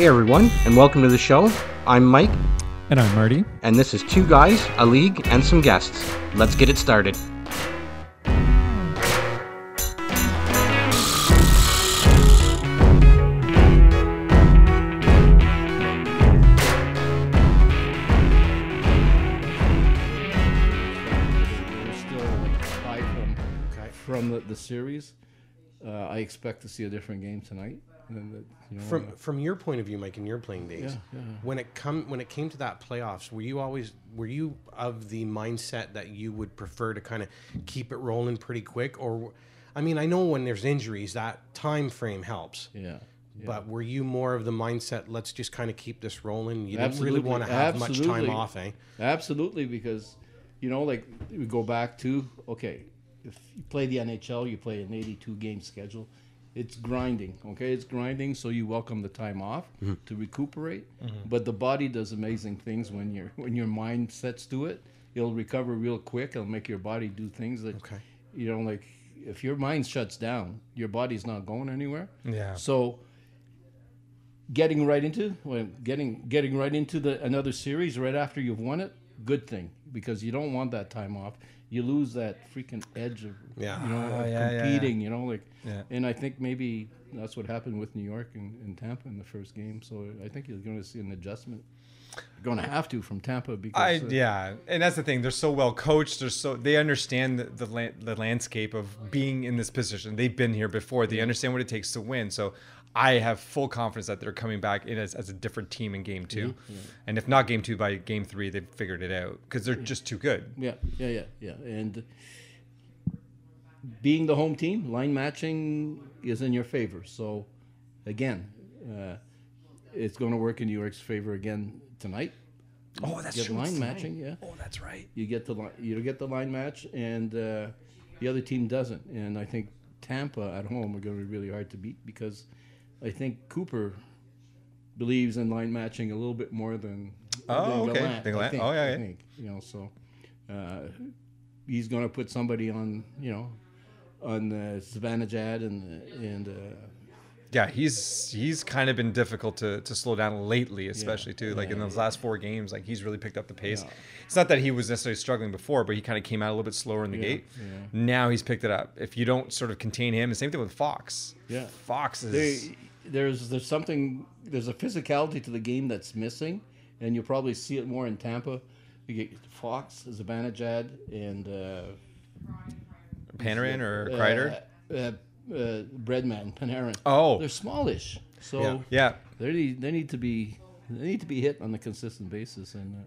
Hey everyone, and welcome to the show. I'm Mike, And I'm Marty. and this is Two Guys, a League, and some guests. Let's get it started. We're still like five from from the, the series. Uh, I expect to see a different game tonight. You know, From uh, from your point of view, Mike, in your playing days, Yeah, yeah. when it come when it came to that playoffs, were you always were you of the mindset that you would prefer to kind of keep it rolling pretty quick, or, I mean, I know when there's injuries, that time frame helps. yeah. But were you more of the mindset, let's just kind of keep this rolling? You didn't really want to have much time off, eh? Absolutely, because you know, like we go back to okay, if you play the NHL, you play an 82 game schedule. It's grinding, okay? It's grinding, so you welcome the time off Mm-hmm. to recuperate. But the body does amazing things when your when your mind sets to it. It'll recover real quick. It'll make your body do things that Okay. you know, like if your mind shuts down, your body's not going anywhere. Yeah. So getting right into well, getting getting right into the another series right after you've won it, good thing because you don't want that time off. You lose that freaking edge of Yeah. you know of Oh, yeah, yeah, competing. You know, like Yeah. and I think maybe that's what happened with New York and, and Tampa in the first game. So I think you're going to see an adjustment. You're going to have to from Tampa because I uh, yeah, and that's the thing. They're so well coached. They're so they understand the the, la- the landscape of being in this position. They've been here before. They understand what it takes to win. So I have full confidence that they're coming back in as, as a different team in game 2 Mm-hmm. and if not game two by game three, they've figured it out because they're just too good. Yeah, yeah, yeah, yeah. And being the home team, line matching is in your favor. So, again, uh, it's going to work in New York's favor again tonight. Oh, that's Get true. line It's tonight. matching, yeah. Oh, that's right. You get the line, you get the line match, and uh, the other team doesn't. And I think Tampa at home are going to be really hard to beat because I think Cooper believes in line matching a little bit more than Oh, than okay. Gallant, Gallant. think, Oh, yeah, I yeah. think, you know, so uh, he's going to put somebody on, you know, on uh, Zibanejad and and uh, Yeah, he's he's kind of been difficult to, to slow down lately, especially too. Like in Yeah, those last four games, like he's really picked up the pace. It's not that he was necessarily struggling before, but he kind of came out a little bit slower in the Yeah, gate. yeah. Now he's picked it up. If you don't sort of contain him, and same thing with Fox. Yeah. Fox is. they, there's there's something there's a physicality to the game that's missing, and you'll probably see it more in Tampa. You get Fox, Zibanejad, and uh, Panarin or uh, Kreider. uh, uh, Breadman, Panarin. Oh. they're smallish, so Yeah. yeah, they need they need to be they need to be hit on a consistent basis, and. Uh,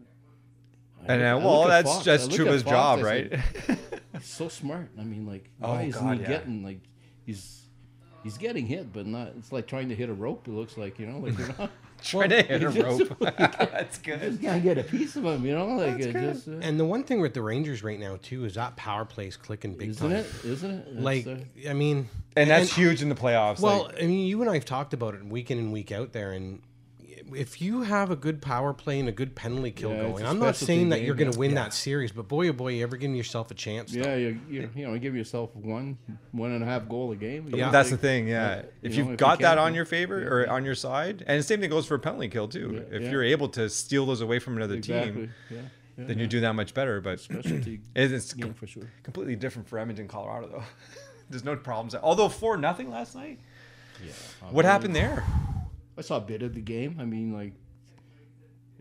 and uh, I well, look that's Fox- that's I look true at of his Fox, job, right? say, He's so smart. I mean, like, Oh, why isn't God, he yeah. getting like he's he's getting hit, but not. It's like trying to hit a rope. It looks like you know, like you're not. Trying to hit a you just- rope. that's good. just can't get a piece of him. You know, like it just. Uh, And the one thing with the Rangers right now too is that power play's clicking big isn't time. it? Isn't it? It's, Like, uh, I mean, And that's huge in the playoffs. Well, like, I mean, you and I have talked about it week in and week out there, and if you have a good power play and a good penalty kill Yeah, going, I'm not saying that you're going to win Yeah. that series, but boy, oh boy, you ever giving yourself a chance? though. yeah, you, you you know, give yourself one one and a half goal a game. Yeah. know, That's the thing, yeah. uh, if you you've if got you that on your favor or on your side, and the same thing goes for a penalty kill too. Yeah, if yeah. you're able to steal those away from another exactly. team, Yeah, yeah, then you do that much better. But specialty it's game com- for sure. completely different for Edmonton, Colorado, though. There's no problems. Although four nothing last night. Yeah. What happened there? I saw a bit of the game. I mean, like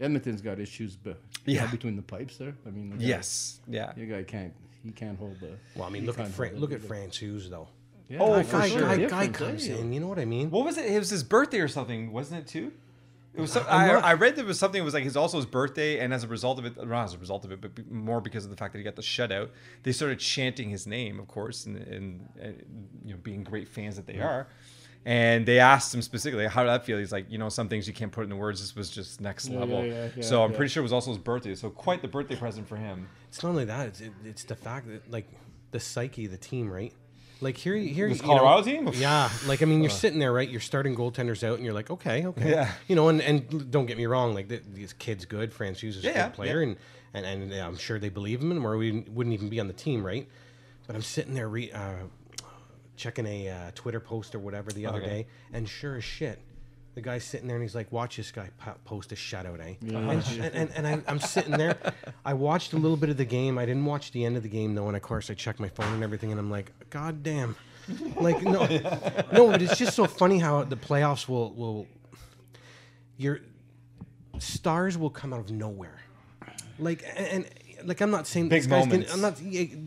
Edmonton's got issues, but Yeah. between the pipes there. I mean, the guy, Yes. Yeah. your guy can't he can't hold the. Well, I mean, look at can't Fran- look the- at Francouz though. Yeah, Oh, That for guy, sure. guy, guy comes in. You know what I mean? What was it? It was his birthday or something, wasn't it too? It was. Some, I'm I, not- read there was something. It was like his also his birthday, and as a result of it, not as a result of it, but more because of the fact that he got the shutout, they started chanting his name, of course, and, and, and you know, being great fans that they are. And they asked him specifically, "How did that feel?" He's like, "You know, some things you can't put into words. This was just next Yeah, level." yeah, yeah, so I'm yeah. pretty sure it was also his birthday. So quite the birthday present for him. It's not only that; it's it, it's the fact that like the psyche of the team, right? Like here, here, This you know- Colorado team? Yeah, like I mean, you're sitting there, right? You're starting goaltenders out, and you're like, okay, okay, Yeah. You know, and and don't get me wrong, like th- these kids, good. Francouz is a Yeah, good player, yeah. and and and yeah, I'm sure they believe him, and or we wouldn't even be on the team, right? But I'm sitting there, re- uh, checking a uh, Twitter post or whatever the other Okay. day, and sure as shit, The guy's sitting there and he's like, "Watch this guy post a shutout, eh?" Yeah. And, and, and, I, I'm sitting there. I watched a little bit of the game. I didn't watch the end of the game though, and of course I checked my phone and everything, and I'm like, "God damn!" Like no, no, but it's just so funny how the playoffs will will your stars will come out of nowhere. Like and, and like I'm not saying Big this guy's moments. I'm not.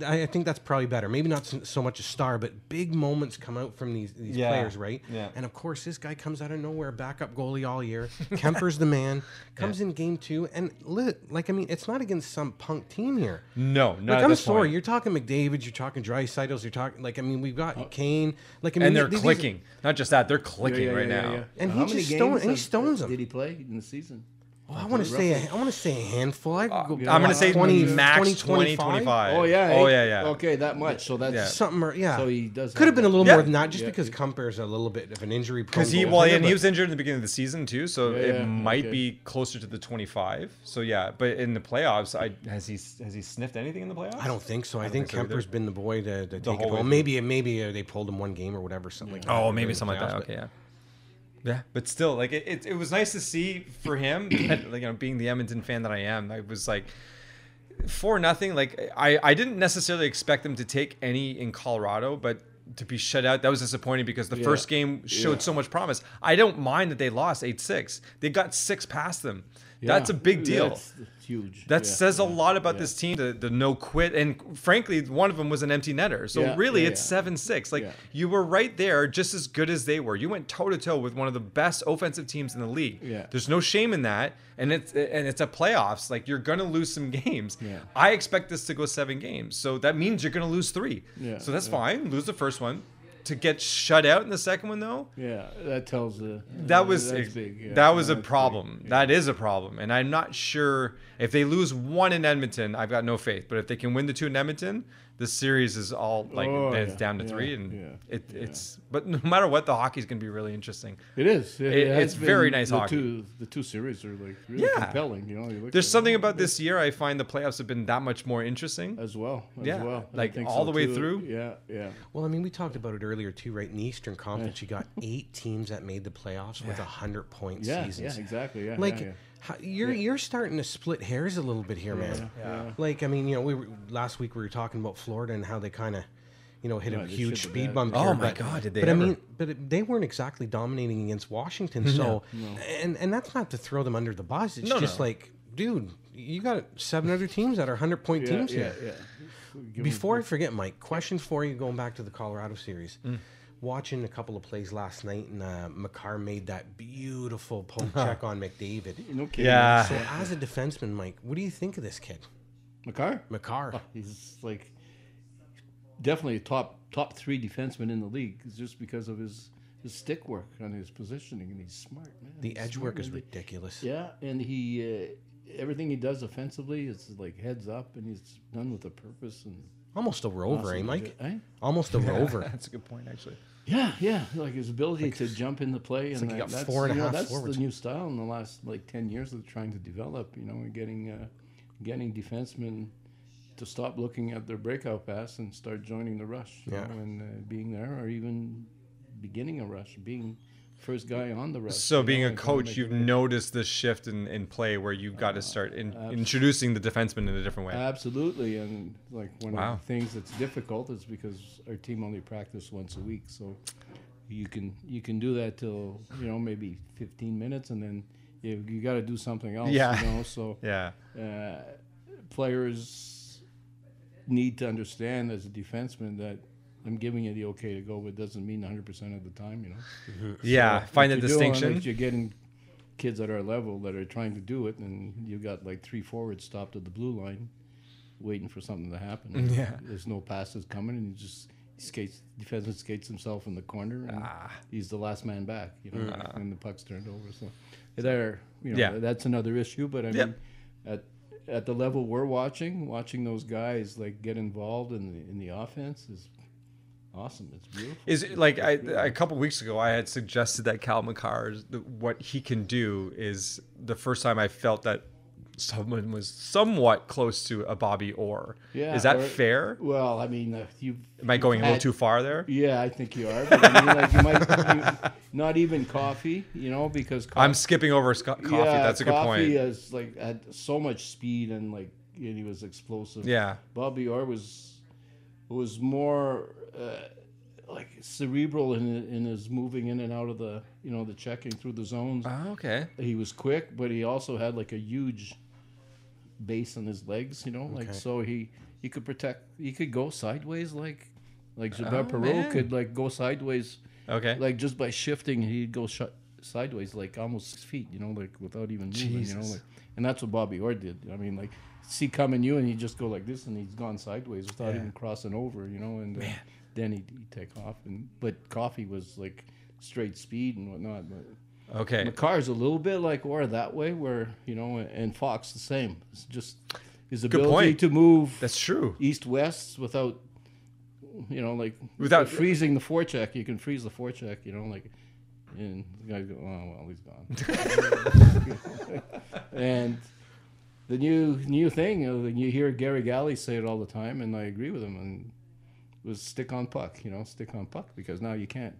I I think that's probably better. Maybe not so- so much a star, but big moments come out from these these Yeah. players, right? Yeah. And of course, this guy comes out of nowhere, backup goalie all year. Kuemper's the man. Comes in game two, and lit. Like I mean, it's not against some punk team here. No, not Like at I'm this sorry, point. you're talking McDavid, you're talking Draisaitl, you're talking like I mean we've got uh, Kane, like I mean and they're these- these- clicking. Not just that, they're clicking right now. And he How many just stone- and he have- stones uh, 'em. Did he play in the season? Oh, I want to say a, I want to say a handful. I could go yeah. I'm Uh, gonna say 20, max 20, 20, 25. Oh yeah. Oh yeah, yeah. Okay, that much. So that's Yeah. something. or- Yeah, So he does Could have have been a little Yeah. more than that, just Yeah. because Kuemper's a little bit of an injury. Because he well, and he was injured in the beginning of the season too, so Yeah, it yeah, might okay. be closer to the 25. So yeah, but in the playoffs, I has he has he sniffed anything in the playoffs? I don't think so. I, don't think, think so either. Kuemper's been the boy to, to take whole it way home. through. Maybe maybe uh, they pulled him one game or whatever, something like that. Oh, maybe something like that. Okay, yeah. Yeah, but still, like it, it, it was nice to see for him. that, like you know, being the Edmonton fan that I am, I was like, for nothing. Like I, I didn't necessarily expect them to take any in Colorado, but to be shut out, that was disappointing because the Yeah. first game showed Yeah. so much promise. I don't mind that they lost eight six. They got six past them. That's a big deal. That's, huge. That Yeah, says a lot about yeah. this team, the, the no quit. And frankly, one of them was an empty netter. So Yeah, really, yeah, it's yeah. 7 6. Like, Yeah. you were right there, just as good as they were. You went toe to toe with one of the best offensive teams in the league. Yeah. There's no shame in that. And it's and it's a playoffs. Like, you're going to lose some games. Yeah. I expect this to go seven games. So that means you're going to lose three. Yeah, So that's yeah. fine. Lose the first one. To get shut out in the second one, though, Yeah, that tells the. that was a, big. yeah. that was a That's big, problem. yeah. That is a problem, and I'm not sure if they lose one in Edmonton. I've got no faith. But if they can win the two in Edmonton, the series is all like Oh, it's yeah, down to yeah, three, and yeah, it, yeah. it's. But no matter what, the hockey's going to be really interesting. It is. It, It- has it's very nice the hockey. Two, the two series are like really Yeah. compelling. You know, you look There's something about this year I find the playoffs have been that much more interesting. as well. As Yeah, well. Like all so, the way too. through. Yeah, yeah. Well, I mean, we talked about it earlier too, right? In the Eastern Conference, you got eight teams that made the playoffs with a hundred point Yeah, seasons. yeah, exactly. Yeah, like yeah, yeah. How- you're you're starting to split hairs a little bit here, man. yeah. Like I mean, you know, we were, last week we were talking about Florida and how they kind of, you know, hit Yeah, a huge speed bed. bump. Oh here, my but- God, did they But I mean, but it, they weren't exactly dominating against Washington. So, and and that's not to throw them under the bus. It's No, just no. like, dude, you got seven other teams that are hundred point yeah, teams yeah, here. yeah. Give 'em- Before I forget, Mike, question for you going back to the Colorado series. Mm. Watching a couple of plays last night, and uh, Makar made that beautiful poke check on McDavid. no kidding. Yeah. So, as a defenseman, Mike, what do you think of this kid, Makar. Makar? He's like definitely a top top three defenseman in the league, just because of his his stick work and his positioning, and he's smart, man. The He's edge work is man. ridiculous. Yeah, and he uh, everything he does offensively is like heads up, and he's done with a purpose. And Almost a rover, eh. Mike? Eh? Almost a rover. That's a good point, actually. Yeah, yeah, like his ability to jump into play, and like that- that's, four and you know, that's forwards. the new style in the last like ten years of trying to develop. You know, and getting uh, getting defensemen to stop looking at their breakout pass and start joining the rush. you Yeah. know, and uh, being there, or even beginning a rush, being first guy on the rush. So, being know, a coach, you've noticed this shift in, in play where you've got to start in, introducing the defenseman in a different way. Absolutely, and like one Wow. of the things that's difficult is because our team only practice once a week, so you can you can do that till you know maybe 15 minutes, and then you, you got to do something else. Yeah. You know, so yeah. uh, players need to understand as a defenseman that I'm giving you the okay to go, but it doesn't mean 100 percent of the time. You know. Yeah. So Find the doing distinction. you're getting kids at our level that are trying to do it, and you've got like three forwards stopped at the blue line, waiting for something to happen. Yeah. There's no passes coming, and he just skates. Defenseman skates himself in the corner, and Ah. he's the last man back. You know, and the puck's turned over. So there, you know, Yeah. that's another issue. But I mean, at at the level we're watching, watching those guys like get involved in the in the offense is awesome. It's beautiful. Is it like I, a couple weeks ago I had suggested that Cale Makar, is- what he can do is the first time I felt that someone was somewhat close to a Bobby Orr. Yeah, is that or- fair? Well, I mean, uh, you. Am I going a little too far there? Yeah, I think you are. But I mean, like you might you, not even Coffey, you know, because co- I'm skipping over sco- Coffey. Yeah, That's a good Coffey point. Has like had so much speed and like and he was explosive. Yeah. Bobby Orr was was more uh, like cerebral in in his moving in and out of the you know the checking through the zones. Oh, okay. He was quick, but he also had like a huge base on his legs. You know, like Okay. so he he could protect. He could go sideways like like Gilbert Oh, Perreault man. could like go sideways Okay. like just by shifting he'd go sh- sideways like almost six feet you know like without even moving you know Jesus. like and that's what bobby orr did i mean like see coming you and he'd just go like this and he's gone sideways without Yeah. even crossing over you know and uh, then he'd, he'd take off and but Coffey was like straight speed and whatnot but okay. Makar's a little bit like Orr that way where you know and fox the same it's just his Good ability point. to move That's true. east west without you know like Without- freezing the forecheck you can freeze the forecheck you know like and the guy go oh well he's gone and the new new thing uh, you hear Garry Galley say it all the time and I agree with him and was stick on puck you know stick on puck because now you can't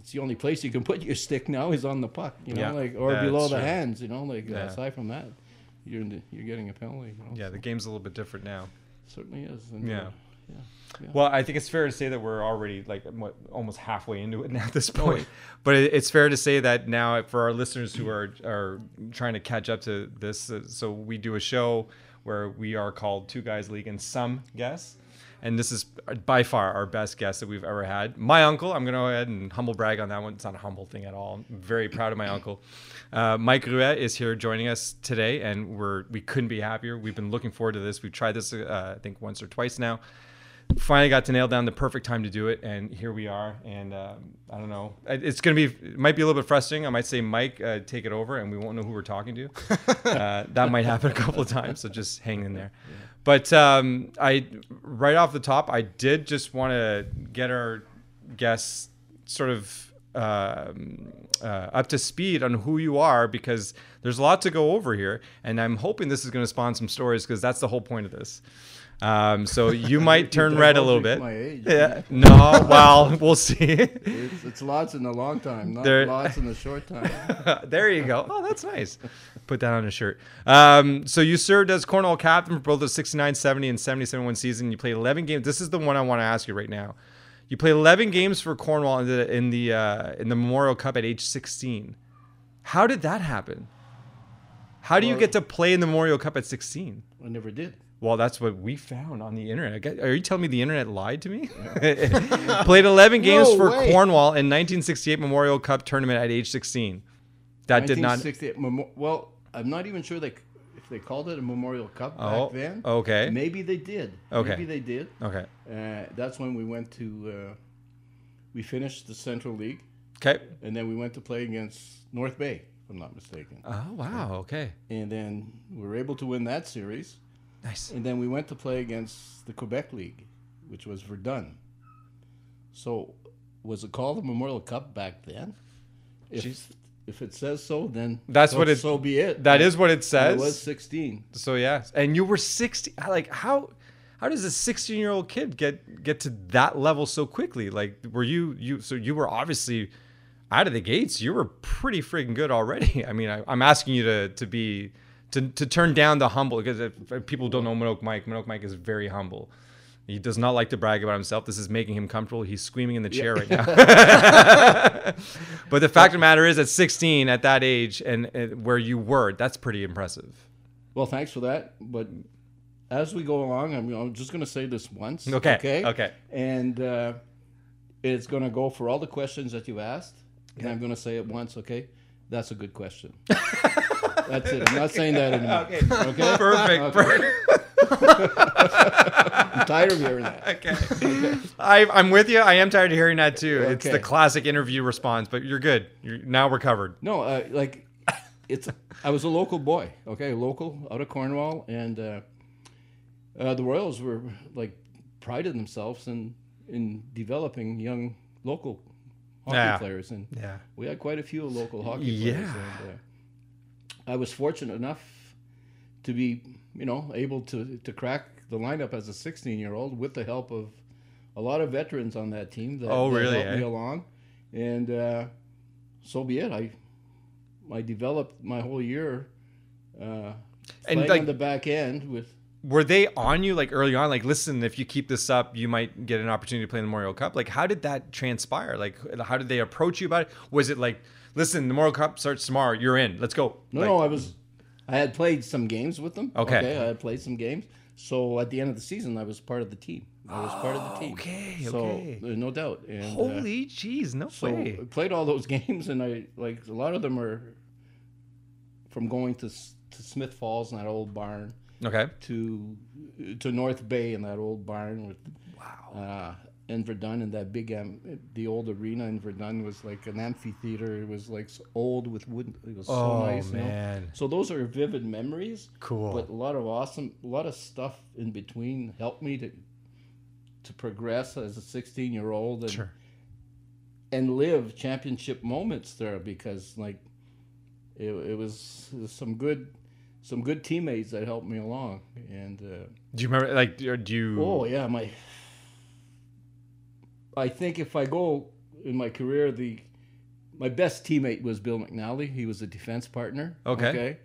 it's the only place you can put your stick now is on the puck you know Yeah, like or below the true. hands you know like Yeah. aside from that you're in the, you're getting a penalty you know Yeah, so the game's a little bit different now. certainly is and, Yeah. uh, yeah yeah. Well, I think it's fair to say that we're already like almost halfway into it now at this Oh, point. But it's fair to say that now for our listeners who are are trying to catch up to this, uh, so we do a show where we are called Two Guys League and some guests. And this is by far our best guest that we've ever had. My uncle, I'm going to go ahead and humble brag on that one. It's not a humble thing at all. I'm very proud of my uncle. Uh, Mike Ruet is here joining us today, and we're we couldn't be happier. We've been looking forward to this. We've tried this, uh, I think, once or twice now finally got to nail down the perfect time to do it and here we are and um, i don't know it's gonna be it might be a little bit frustrating i might say mike uh, take it over and we won't know who we're talking to uh, that might happen a couple of times so just hang in there but um, i right off the top i did just want to get our guests sort of um, uh, up to speed on who you are because there's a lot to go over here and i'm hoping this is going to spawn some stories because that's the whole point of this um, so you might turn red a little bit. My age. Yeah. No. Well, we'll see. It's, it's lots in the long time, not There- lots in the short time. there you go. Oh, that's nice. Put that on a shirt. Um, so you served as Cornwall captain for both the 69 70 and 70 71 season. You played 11 games. This is the one I want to ask you right now. You played 11 games for Cornwall in the in the uh, in the Memorial Cup at age 16. How did that happen? How do you get to play in the Memorial Cup at 16? I never did. Well, that's what we found on the internet. Are you telling me the internet lied to me? Played 11 games No for way. Cornwall in 1968 Memorial Cup tournament at age 16. That did not. Well, I'm not even sure they, if they called it a Memorial Cup Oh, back then. okay. Maybe they did. Okay. Maybe they did. Okay. Uh, that's when we went to, uh, we finished the Central League, Okay. and then we went to play against North Bay, if I'm not mistaken. Oh wow. Okay. And then we were able to win that series. Nice. And then we went to play against the Quebec League, which was Verdun. So, was it called the Memorial Cup back then? If, Jeez. if it says so, then That's so, what it- So be it. That is what it says. I says. was 16. So yeah, and you were 60. Like how? How does a 16 year old kid get get to that level so quickly? Like, were you you? So you were obviously out of the gates. You were pretty freaking good already. I mean, I, I'm asking you to to be to to turn down the humble because if, if people don't know Minoke Mike, Minoke Mike is very humble. He does not like to brag about himself. This is making him comfortable. He's screaming in the chair right now. but the fact of the matter is, at 16, at that age, and, and where you were, that's pretty impressive. Well, thanks for that. But as we go along, I'm, I'm just going to say this once. Okay, Okay. okay. And uh, it's going to go for all the questions that you asked. And I'm going to say it once, okay? That's a good question. That's it. I'm not saying that anymore. Okay. Okay. Perfect. Okay. perfect. I'm tired of hearing that. Okay. I, I'm with you. I am tired of hearing that too. It's the classic interview response, but you're good. You're, now we're covered. No, uh, like it's. I was a local boy, okay, local out of Cornwall, and uh, uh, the Royals were like prided themselves in in developing young local hockey Yeah. players, and Yeah. we had quite a few local hockey Yeah. players. And, uh, I was fortunate enough to be you know able to to crack the lineup as a 16 year old with the help of a lot of veterans on that team that, Oh, that really, helped me eh? along, and uh, so be it. I I developed my whole year uh, And, like- on the back end with Were they on you like early on? Like, listen, if you keep this up, you might get an opportunity to play in the Memorial Cup. Like, how did that transpire? Like, how did they approach you about it? Was it like, listen, the Memorial Cup starts tomorrow. You're in. Let's go. No, Like- no, I was. I had played some games with them. Okay. I had played some games. So at the end of the season, I was part of the team. I was part of the team. okay, So okay. uh, no doubt. And, uh, Holy jeez, no so way. I played all those games, and I like a lot of them are from going to to Smith Falls in that old barn Okay. to to North Bay in that old barn with Wow. uh, in Verdun in that big um, the old arena in Verdun was like an amphitheater. It was like old with wood. It was so Oh, nice. you know? man. So those are vivid memories. Cool. But a lot of awesome, a lot of stuff in between helped me to to progress as a 16 year old and Sure. and live championship moments there because like it, it, was, it was some good some good teammates that helped me along and uh, Do you remember? Like, do you? oh yeah my I think if I go in my career the my best teammate was Bill McNally he was a defense partner Okay. okay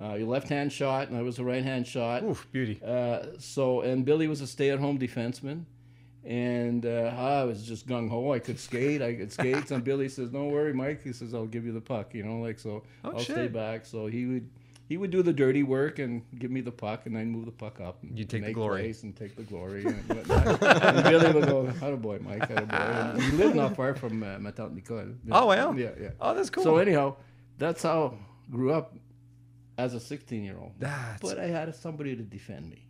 uh, a left hand shot and I was a right hand shot Oof, beauty. uh, so and Billy was a stay-at-home defenseman, and uh, I was just gung ho. I could skate. I could skate. And Billy says, "Don't worry, Mike." He says, "I'll give you the puck." You know, like so. Oh, I'll stay back. So he would he would do the dirty work and give me the puck, and I'd move the puck up. And You take the glory. plays and take the glory. And, whatnot. and Billy would go, "How boy, Mike? How boy?" He lived not far from uh, tante Nicole. Oh, wow. Yeah, yeah. Oh, that's cool. So anyhow, that's how I grew up as a 16 year old. That's But I had somebody to defend me.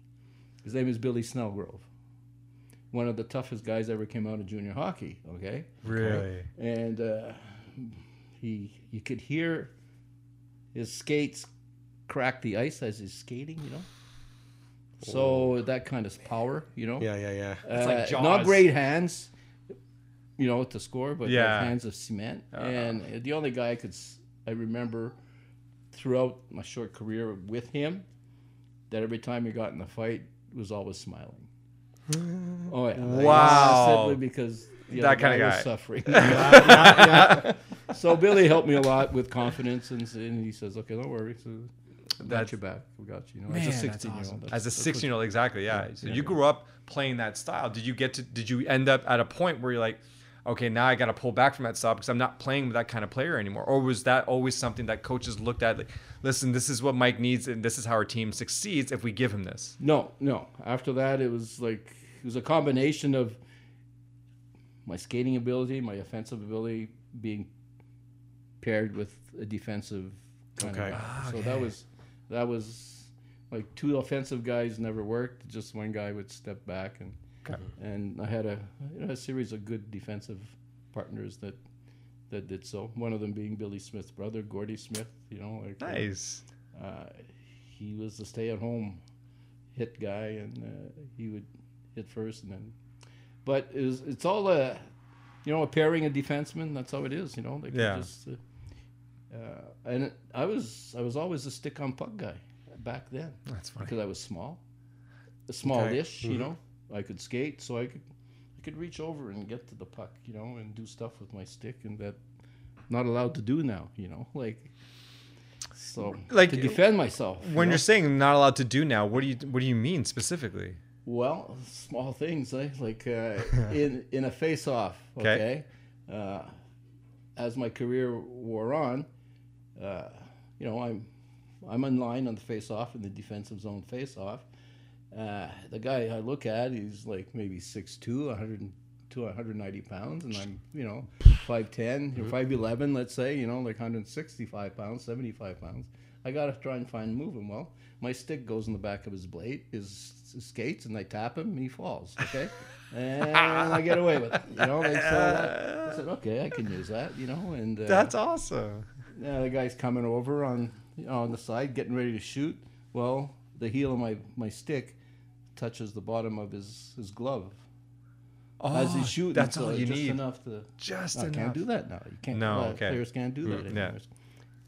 His name is Billy Snellgrove. One of the toughest guys ever came out of junior hockey. Okay, really. and uh, he you could hear his skates crack the ice as he's skating. You know, so that kind of power. You know, Yeah, yeah, yeah. uh, like not great hands, you know, to score, but like Yeah. hands of cement. and the only guy I could, I remember throughout my short career with him, that every time he got in a fight was always smiling. oh yeah! Wow. Simply because the That kinda was guy. suffering. yeah, yeah. so Billy helped me a lot with confidence, and, and he says, "Okay, don't worry." So, got That's- your back. We got you. You know, Man, as a sixteen-year-old. As a 16 year old, exactly. Yeah. So yeah, you yeah. grew up playing that style. Did you get to, did you end up at a point where you're like, okay, now I got to pull back from that style because I'm not playing with that kind of player anymore? Or was that always something that coaches looked at? Like, listen, this is what Mike needs and this is how our team succeeds if we give him this. No, no. After that, it was like it was a combination of my skating ability, my offensive ability being paired with a defensive kind Okay. of guy. Ah, so that was that was like two offensive guys never worked. Just one guy would step back, and Okay. and I had a you know, a series of good defensive partners that that did so. One of them being Billy Smith's brother, Gordy Smith. You know, like uh, Nice. uh, he was a stay-at-home hit guy, and uh, he would hit first, and then. But it was, it's all a, you know, a pairing of defensemen. That's how it is, you know. They can Yeah. Just, uh, uh, and I was I was always a stick on puck guy back then That's funny. because I was small, a smallish. You know, I could skate, so I could I could reach over and get to the puck, you know, and do stuff with my stick, and that not allowed to do now. You know, like. So, Like, to defend myself. you When know? you're saying not allowed to do now, what do you what do you mean specifically? Well, small things eh? like uh, in in a face off. Okay. Okay. Uh, as my career wore on, uh, you know, I'm I'm in line on the face off in the defensive zone face off. Uh, the guy I look at, he's like maybe 6'2", 100 to 190 pounds, and I'm you know 5'10", or 5'11", let's say, you know, like 165 pounds, 75 pounds. I gotta try and find move him. Well, my stick goes in the back of his blade, his, his skates, and I tap him, and he falls. Okay, and I get away with it. You know, like so. I said, okay, I can use that. You know, and uh, That's awesome. Yeah, the guy's coming over on on the side, getting ready to shoot. Well, the heel of my, my stick touches the bottom of his, his glove Oh, as he's shooting. that's so all you just need. enough to. Just I enough. can't do that now. You can't. No, uh, okay. Players can't do that Mm, yeah.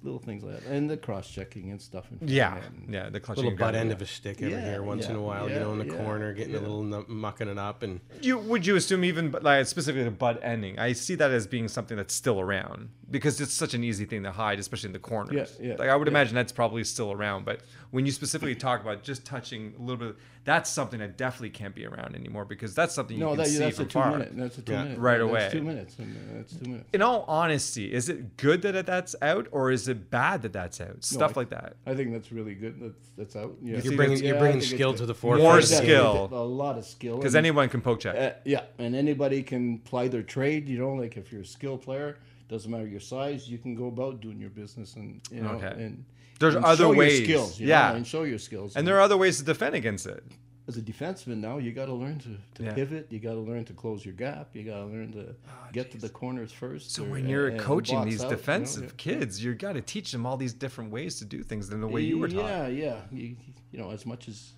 Anymore. little things like that, and the cross checking and stuff. in front Yeah, and- yeah. The clutching little butt end of a stick every Yeah, here once in a while, you know, in the yeah, corner, getting yeah. a little nu- mucking it up, and You would you assume even like specifically the butt ending? I see that as being something that's still around because it's such an easy thing to hide, especially in the corners. Yeah, yeah, like I would yeah. imagine that's probably still around. But when you specifically talk about just touching a little bit, that's something that definitely can't be around anymore because that's something you No, can that, see that's from a two far. minute. That's a two Yeah. minute. Right that's away. Two minutes. That's two minutes. In all honesty, is it good that that's out or is it bad that that's out? Stuff I- like that. I think that's really good. That's that's out. Yeah. see, you're bringing you're yeah, bringing skill to the forefront. of the game. skill. A lot of skill. Because anyone can poke check. Uh, yeah, and anybody can ply their trade. You know, like if you're a skill player, doesn't matter your size, you can go about doing your business and you know Okay. and There's and other show ways. Your skills, you Yeah. know, and show your skills. and there are other ways to defend against it. as a defenseman now, you got to learn to, to Yeah. pivot. You got to learn to close your gap. You got to learn to get to the corners first. So or- when you're and- and coaching these out, you know, defensive kids, you got to teach them all these different ways to do things than the way you were taught. Yeah, yeah. You, you know, as much as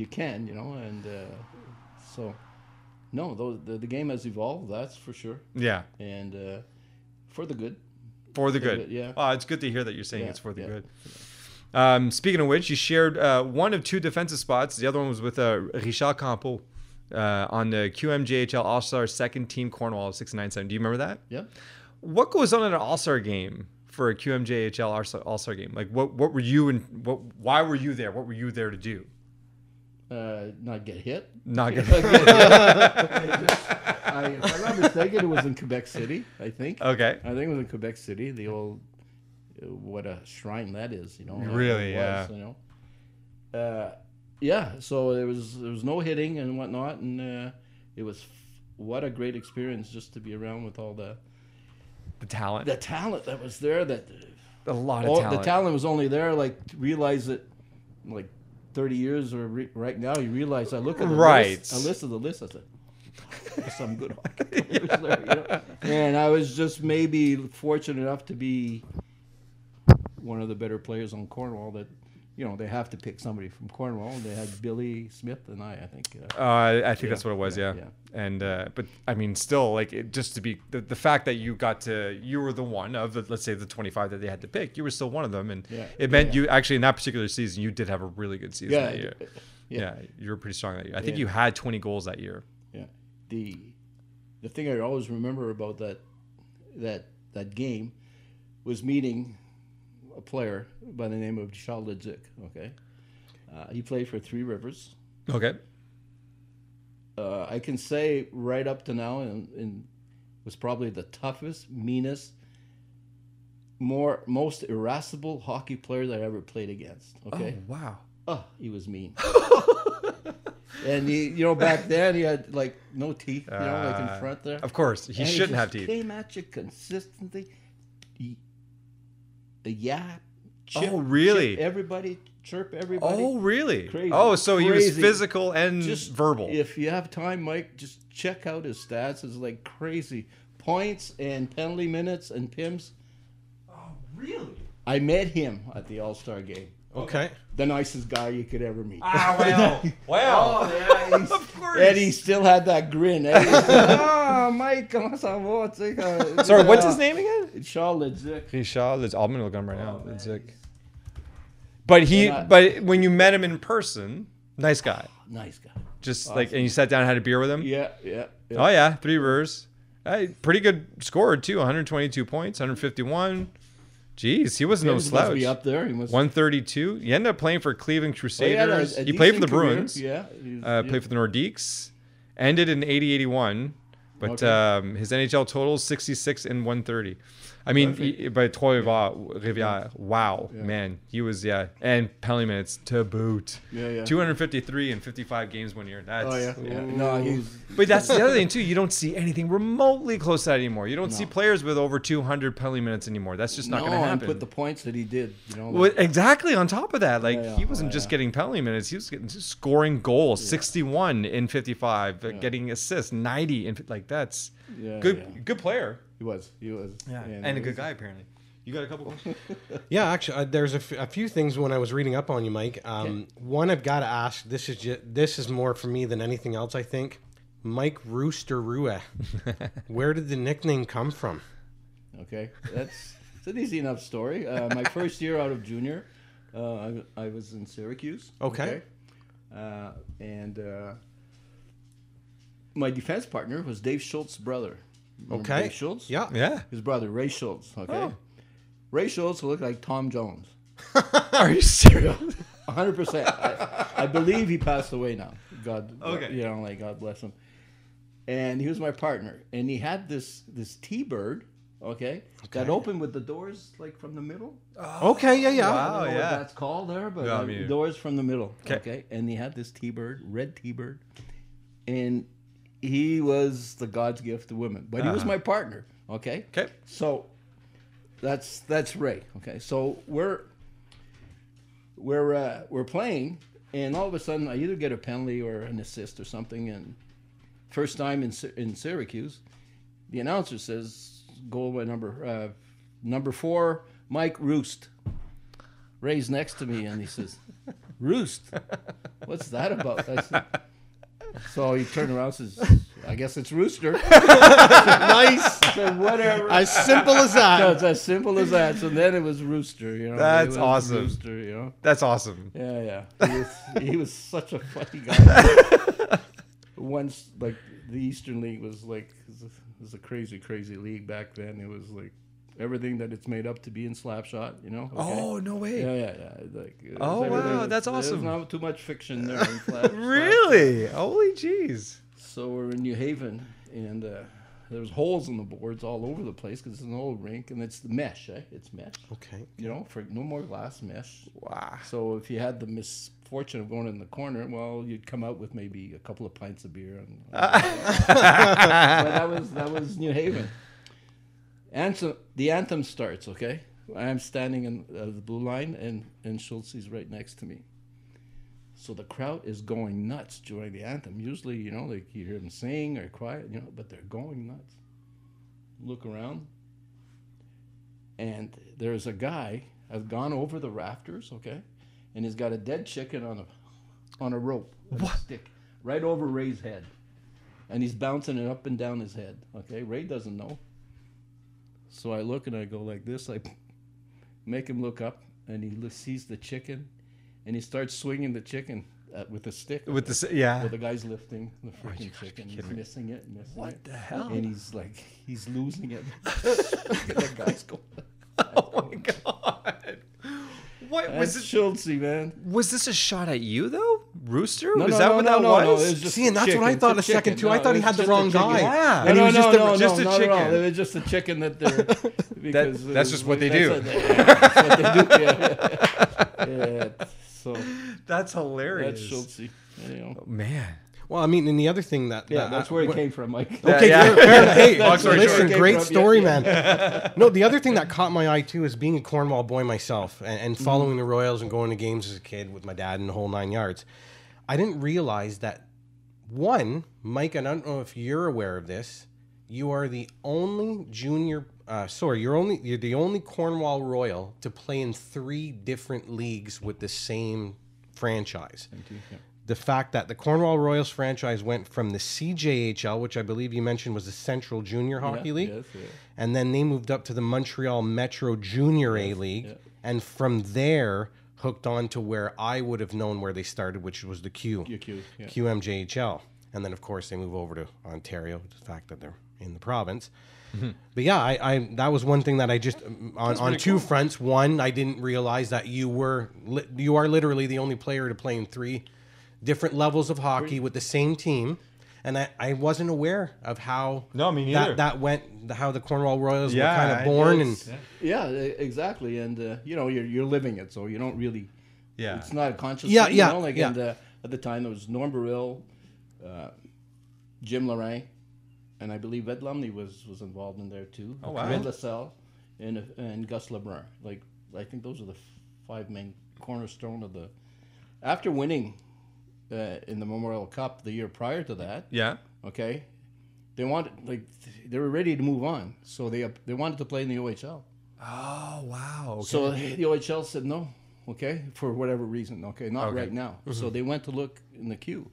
you can, you know, and uh, so no, the, the game has evolved. That's for sure, Yeah, and uh, for the good. for the For the good. good, yeah. Oh, it's good to hear that you're saying Yeah, it's for the yeah. good. Um, speaking of which, you shared uh, one of two defensive spots. The other one was with uh, Richard Campo uh, on the QMJHL All Star Second Team Cornwall 697. Do you remember that? Yeah. What goes on in an All Star game for a QMJHL All Star game? Like, what what were you and what? Why were you there? What were you there to do? Uh, not get hit. Not good. I, if I'm not mistaken, it was in Quebec City. I think. okay. I think it was in Quebec City. The old, uh, what a shrine that is. You know. Really, It yeah. You know. Uh, yeah. So there was there was no hitting and whatnot, and uh, it was f- what a great experience just to be around with all the The talent. the talent that was there. That a lot of all, talent. the talent was only there. Like to realize that, like. 30 years or re- right now you realize I look at the Right. list, I listed the list I said some good hockey players there, you know? and I was just maybe fortunate enough to be one of the better players on Cornwall. That you know they have to pick somebody from Cornwall. And they had Billy Smith and I. I think. Uh, Uh, I think Yeah, that's what it was, yeah. yeah, And uh, but I mean, still, like it, just to be the, the fact that you got to you were the one of the, let's say the twenty five that they had to pick, you were still one of them, and Yeah, it meant yeah. you actually in that particular season you did have a really good season Yeah, that year. yeah. Yeah. you were pretty strong that year. I think Yeah. you had twenty goals that year. yeah. The the thing I always remember about that that that game was meeting a player by the name of Charles. Okay, uh, he played for Three Rivers. Okay. uh, I can say right up to now, and, and was probably the toughest, meanest, more most irascible hockey player that I ever played against. Okay, Oh wow. oh, he was mean. and he, you know, back then he had like no teeth, you know, like Uh, in front there. Of course, he And shouldn't just have teeth. Came at you consistently. He, a yap. Oh, chip, Oh, really? chip everybody, chirp everybody. Oh really? Crazy. Oh, so he was physical and just verbal. If you have time, Mike, just check out his stats. It's like crazy points and penalty minutes and pims. Oh really? I met him at the All Star game. Okay. The nicest guy you could ever meet. Ah well, wow. yeah, he's- of course. and he still had that grin. eh? He said, oh, Mike, comment ça va? Tu sais, quand- Sorry, what's his name again? Charles Ledzik. Richard, it's, I'm gonna look at him right now. It's like, but he, And I- but when you met him in person, nice guy. Nice guy. Just like, and you sat down and had a beer with him. Yeah, yeah. yeah. Oh yeah, three rivers. Hey, pretty good score too. 122 points, 151. Jeez, he He no slouch. be up there. He must. 132. He ended up playing for Cleveland Oh, Crusaders. he played for the career. Bruins. Yeah. Uh, yeah. Played for the Nordiques. Ended in 80 81. But Okay. um, his NHL totals 66 and 130. I mean, he, by Trois Rivières, wow, man, he was yeah, and penalty minutes to boot. Yeah, yeah. 253 and 55 games one year. That's Oh yeah. No, he's. But that's the other thing too. You don't see anything remotely close to that anymore. You don't see players with over 200 penalty minutes anymore. That's just not no, going to and happen. put the points that he did. You know. Well, exactly. On top of that, like Yeah, yeah. he wasn't Oh, just yeah. getting penalty minutes; he was getting, scoring goals, sixty-one in fifty-five, uh, getting assists, ninety, in like that's Yeah, good. yeah. Good player. He was. He was. Yeah, and, it a good guy apparently. You got a couple. Yeah, actually, uh, there's a, f- a few things when I was reading up on you, Mike. Um, One, I've got to ask. This is ju- this is more for me than anything else. I think, Mike Rooster Rue. Where did the nickname come from? Okay, that's it's an easy enough story. Uh, my first year out of junior, uh, I, I was in Syracuse. Okay. Uh, and uh, my defense partner was Dave Schultz's brother. Remember Okay. Dave Schultz? Yeah. Yeah. His brother, Ray Schultz. Okay. Oh. Ray Schultz looked like Tom Jones. Are you serious? 100%. I, I believe he passed away now. God, Okay. you know, like God bless him. And he was my partner, and he had this this T-bird, okay, that opened with the doors like from the middle. Okay, yeah, yeah. I Wow. don't know yeah. what that's called there, but No, I uh, doors from the middle. 'Kay. Okay, and he had this T-bird, red T-bird, and he was the God's gift to women. But he was Uh-huh. my partner. Okay. Okay. So that's that's Ray. Okay. So we're we're uh, we're playing, and all of a sudden I either get a penalty or an assist or something. And first time in in Syracuse, the announcer says goal by number uh, number four, Mike Roost. Ray's next to me, and he says, "Roost, what's that about?" I said, so he turned around and says, "I guess it's Rooster." nice. I said, "Whatever." As simple as So that. it's as simple as that. So then it was Rooster, you know. That's awesome. Rooster, you know. That's awesome. Yeah, yeah. He was, he was such a funny guy. Once, like the Eastern League was like it was a crazy, crazy league back then. It was like everything that it's made up to be in Slapshot, you know. okay? Oh no way. Yeah, yeah, yeah. Like, Oh, wow, that's awesome. There's not too much fiction there. In Slap, Really? Holy jeez. So we're in New Haven, and uh, there's holes in the boards all over the place because it's an old rink, and it's the mesh. Eh? It's mesh. Okay. You know, for no more glass mesh. Wow. So if you had the misfortune of going in the corner, well, you'd come out with maybe a couple of pints of beer. And, but that was that was New Haven. Anthem, the anthem starts. Okay, I'm standing in uh, the blue line, and and Schultz is right next to me. So the crowd is going nuts during the anthem. Usually, you know, like you hear them sing or quiet, you know, but they're going nuts. Look around, and there's a guy has gone over the rafters, okay, and he's got a dead chicken on a on a rope, a stick, right over Ray's head, and he's bouncing it up and down his head. Okay, Ray doesn't know. So I look and I go like this, I make him look up, and he sees the chicken, and he starts swinging the chicken uh, with a stick. With the s- yeah. Well, the guy's lifting the freaking you chicken. He's missing it, missing What it. the hell? And he's like, he's losing it. the guy's going. Oh my god. What was it? Schultze, man. Was this a shot at you though, Rooster? No, was no, that no, what that no, was? no, it was just See, and that's what I thought It's a second chicken. too. I thought he had the wrong guy. Yeah. No, And he no, was no, just a- no, just no, a no, no, chicken. It was just a chicken that they're. Because that's uh, just what they do. That's what they do. Yeah, yeah. yeah. So That's hilarious. that's Schultze. You know. Man. Well, I mean, and the other thing that Yeah, that- that's where it came from, Mike. Okay, Yeah. fair- fair. Hey, Long story listen, short. great story, yeah. man. No, the other thing that caught my eye too is being a Cornwall boy myself and, Mm-hmm. and following the Royals and going to games as a kid with my dad and the whole nine yards. I didn't realize that one, Mike, and I don't know if you're aware of this. You are the only junior. Uh, sorry, you're only you're the only Cornwall Royal to play in three different leagues with the same franchise the fact that the Cornwall Royals franchise went from the CJHL, which I believe you mentioned was the Central Junior Hockey Yeah, League, yes, yeah. and then they moved up to the Montreal Metro Junior A League, and from there hooked on to where I would have known where they started, which was the Q, Q, yeah. QMJHL, and then of course they move over to Ontario, the fact that they're in the province. Mm-hmm. But yeah, I, I that was one thing that I just um, on, on two fronts. One, I didn't realize that you were you are literally the only player to play in three different levels of hockey with the same team, and I, I wasn't aware of how No, me neither. that that went how the Cornwall Royals Yeah, were kind of born and Yeah, exactly. And uh, you know, you're you're living it, so you don't really. Yeah. It's not a conscious. Yeah, thing, yeah, You know? Like yeah. and, uh, at the time, there was Norm Burrill, uh, Jim Lorraine, and I believe Ed Lumley was was involved in there too. Oh, wow. Ed LaSalle, and and Gus Lebrun. Like I think those are the five main cornerstone of the. After winning uh, in the Memorial Cup the year prior to that, Yeah. okay, they wanted like they were ready to move on, so they they wanted to play in the OHL. Oh wow. Okay. So the OHL said no, okay, for whatever reason, okay, not Okay. right now. So they went to look in the Q.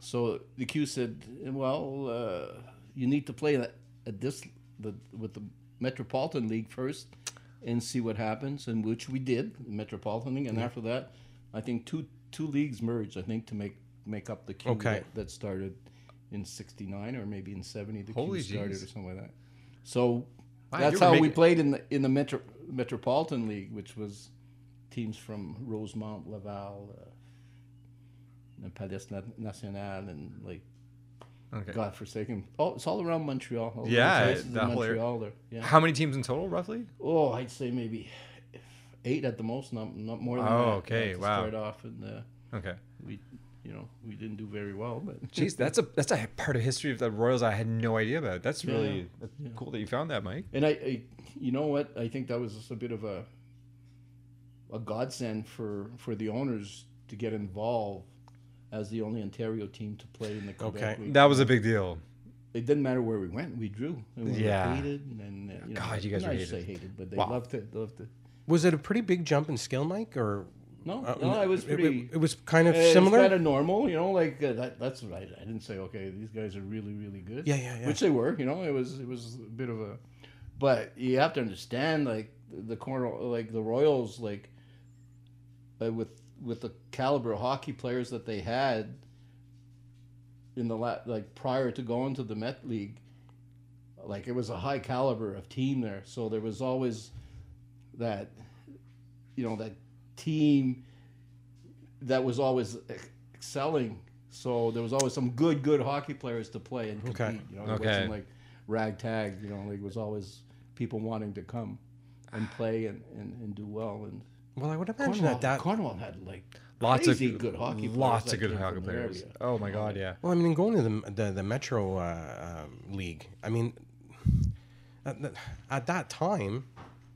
So the Q said, well, uh, you need to play at, at this the with the Metropolitan League first and see what happens, and which we did, Metropolitan League, and after that, I think two two leagues merged. I think to make make up the Q Okay. that, that started in '69 or maybe in '70. The Holy Q started jeez. or something like that. So Wow, that's how we played in the in the Metro, Metropolitan League, which was teams from Rosemont, Laval, uh, and Palais National, and like Okay. God forsaken. Oh, it's all around Montreal. all Yeah, that whole area. Montreal there. Yeah. How many teams in total, roughly? Oh, I'd say maybe eight at the most, not not more than Oh, that. okay, to wow. Start off, and uh, Okay. we, you know, we didn't do very well, but Jeez, that's a that's a part of history of the Royals I had no idea about. That's Yeah, really that's cool that you found that, Mike. And I, I, you know what? I think that was just a bit of a a godsend for for the owners to get involved as the only Ontario team to play in the Quebec Okay. League. That was a big deal. It didn't matter where we went; we drew. And we were Yeah. hated, and uh, you know, God, you guys not were to say hated. hated, but they Wow. loved it. Loved it. Was it a pretty big jump in skill, Mike, or No, uh, no, I was pretty. It, it was kind of It's similar. kind of normal, you know. Like uh, that, that's right. I didn't say okay. These guys are really, really good. Yeah, yeah, yeah. Which they were. You know, it was it was a bit of a, but you have to understand like the corner, like the Royals, like uh, with with the caliber of hockey players that they had in the la- like prior to going to the Met League, like it was a high caliber of team there. So there was always that, you know, that team that was always excelling. So there was always some good, good hockey players to play and compete. Okay. You know, it Okay. wasn't like ragtag. You know, like it was always people wanting to come and play and, and, and do well. And well, I would imagine Cornwall, that that. Cornwall had like Lots crazy of good hockey players. Lots of good hockey players. Oh my god, yeah. Well, I mean, going to the the, the Metro uh, um, League. I mean, at, at that time,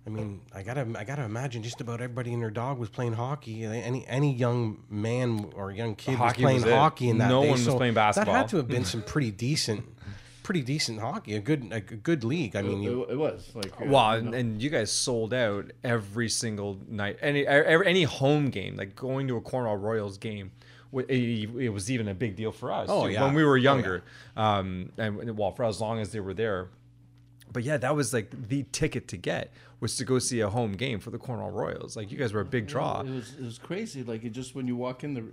I mean, I gotta I gotta imagine just about everybody and their dog was playing hockey. Any any young man or young kid Hockey was playing was hockey in that No day. one was so playing basketball. That had to have been some pretty decent, pretty decent hockey. A good a good league. I mean, you, it, it was like Well, you and, know. and you guys sold out every single night. Any every, any home game, like going to a Cornwall Royals game, it, it was even a big deal for us. Oh, yeah. when we were Oh, yeah. younger, um, and well, for as long as they were there. But yeah, that was like the ticket to get was to go see a home game for the Cornwall Royals. Like you guys were a big draw. It was it was crazy. Like it just when you walk in the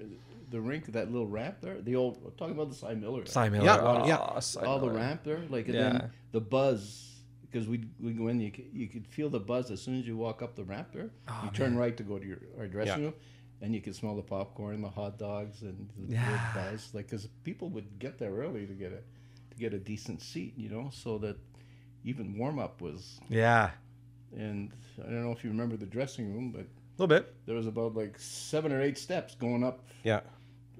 the rink, that little ramp there, the old I'm talking about the Cy Miller. Cy Miller, Yeah, oh, yeah. Cy all the Miller. ramp there, like and Yeah. then the buzz because we we go in, you could, you could feel the buzz as soon as you walk up the ramp there. Oh, you turn right to go to your our dressing room, and you can smell the popcorn, the hot dogs, and the Yeah. buzz. Like because people would get there early to get a to get a decent seat, you know, so that even warm up was. Yeah, And I don't know if you remember the dressing room, but a little bit. there was about like seven or eight steps going up yeah.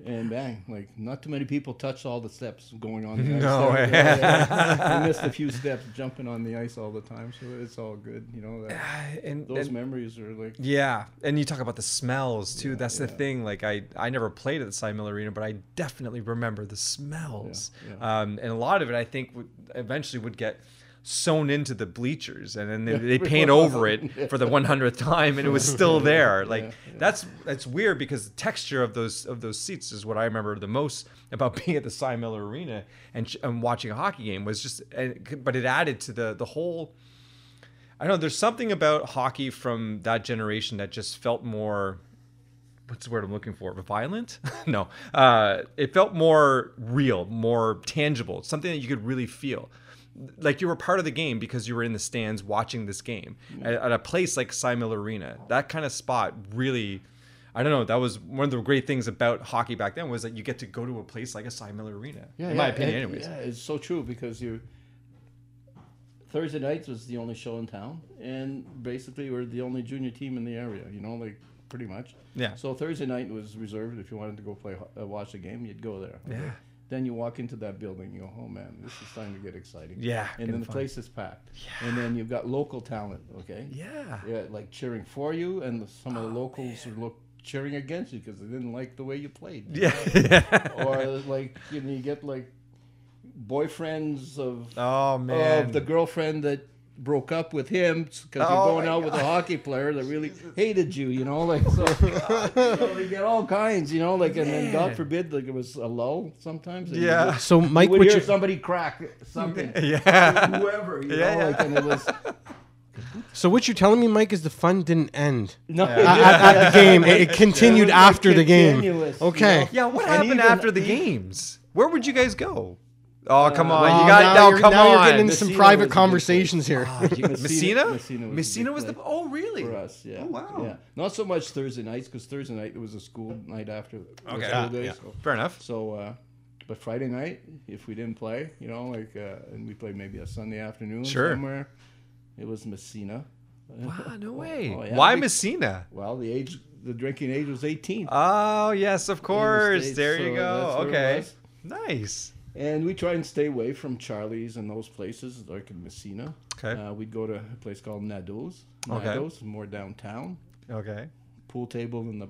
and bang, like not too many people touched all the steps going on the ice. No way. Yeah, yeah. I missed a few steps jumping on the ice all the time, so it's all good. You know, that, And, those and- memories are like Yeah, and you talk about the smells too. Yeah, That's the thing. Like I, I never played at the Cy Miller Arena, but I definitely remember the smells. Um, and a lot of it, I think, would eventually would get sewn into the bleachers, and then they, they paint over it for the 100th time, and it was still there. Like yeah. that's that's weird because the texture of those of those seats is what I remember the most about being at the Cy Miller Arena and, and watching a hockey game was just, but it added to the the whole. I don't know. There's something about hockey from that generation that just felt more. What's the word I'm looking for? Violent? no. Uh, it felt more real, more tangible, something that you could really feel. Like you were part of the game because you were in the stands watching this game at, at a place like Miller Arena. That kind of spot really, I don't know. That was one of the great things about hockey back then was that you get to go to a place like a Cy Miller Arena. yeah, in my opinion, it- anyways. Yeah, it's so true because you Thursday nights was the only show in town, and basically we're the only junior team in the area. You know, like pretty much. Yeah. So Thursday night was reserved. If you wanted to go play, uh, watch a game, you'd go there. okay? Yeah. Then you walk into that building, you go, oh man, this is starting to get exciting. Yeah, And then the fun. place is packed. Yeah. And then you've got local talent, okay? Yeah. Yeah, like cheering for you, and the, some of the locals are look, cheering against you because they didn't like the way you played. you Yeah. or like you, know, you get like boyfriends of oh man. of the girlfriend that broke up with him because Oh, you're going my out with a hockey player that really hated you, you know, like so, oh so they get all kinds, you know, like and then God forbid like it was a lull sometimes. and you Yeah. would- So Mike, would would hear you, somebody crack something, yeah. whoever, you Yeah, know, yeah. like and it was So what you're telling me, Mike, is the fun didn't end No, at, at- at the game. It, it continued It was, like, after the game. continuous, you Okay. know? Yeah, what And happened even- after the games? Where would you guys go? Oh, come on. Well, you got now no, come now on. you're getting into some Massena private was a good conversations here. Massena? Massena- Massena, Massena was, was the. Oh, really? for us. Yeah. Oh, wow. Yeah. Not so much Thursday nights because Thursday night it was a school night after. the Okay. school Yeah, day, yeah. So, Fair enough. so uh, but Friday night, if we didn't play, you know, like, uh, and we played maybe a Sunday afternoon Sure. somewhere, it was Massena. Wow, no way. Oh, yeah, Why we- Massena? Well, the age, the drinking age was 18. Oh, yes, of course. States, there you so go. that's where it Okay. was. Nice. And we try and stay away from Charlie's and those places, like in Massena. Okay. Uh, we'd go to a place called Nados. Okay. More downtown. Okay. Pool table in the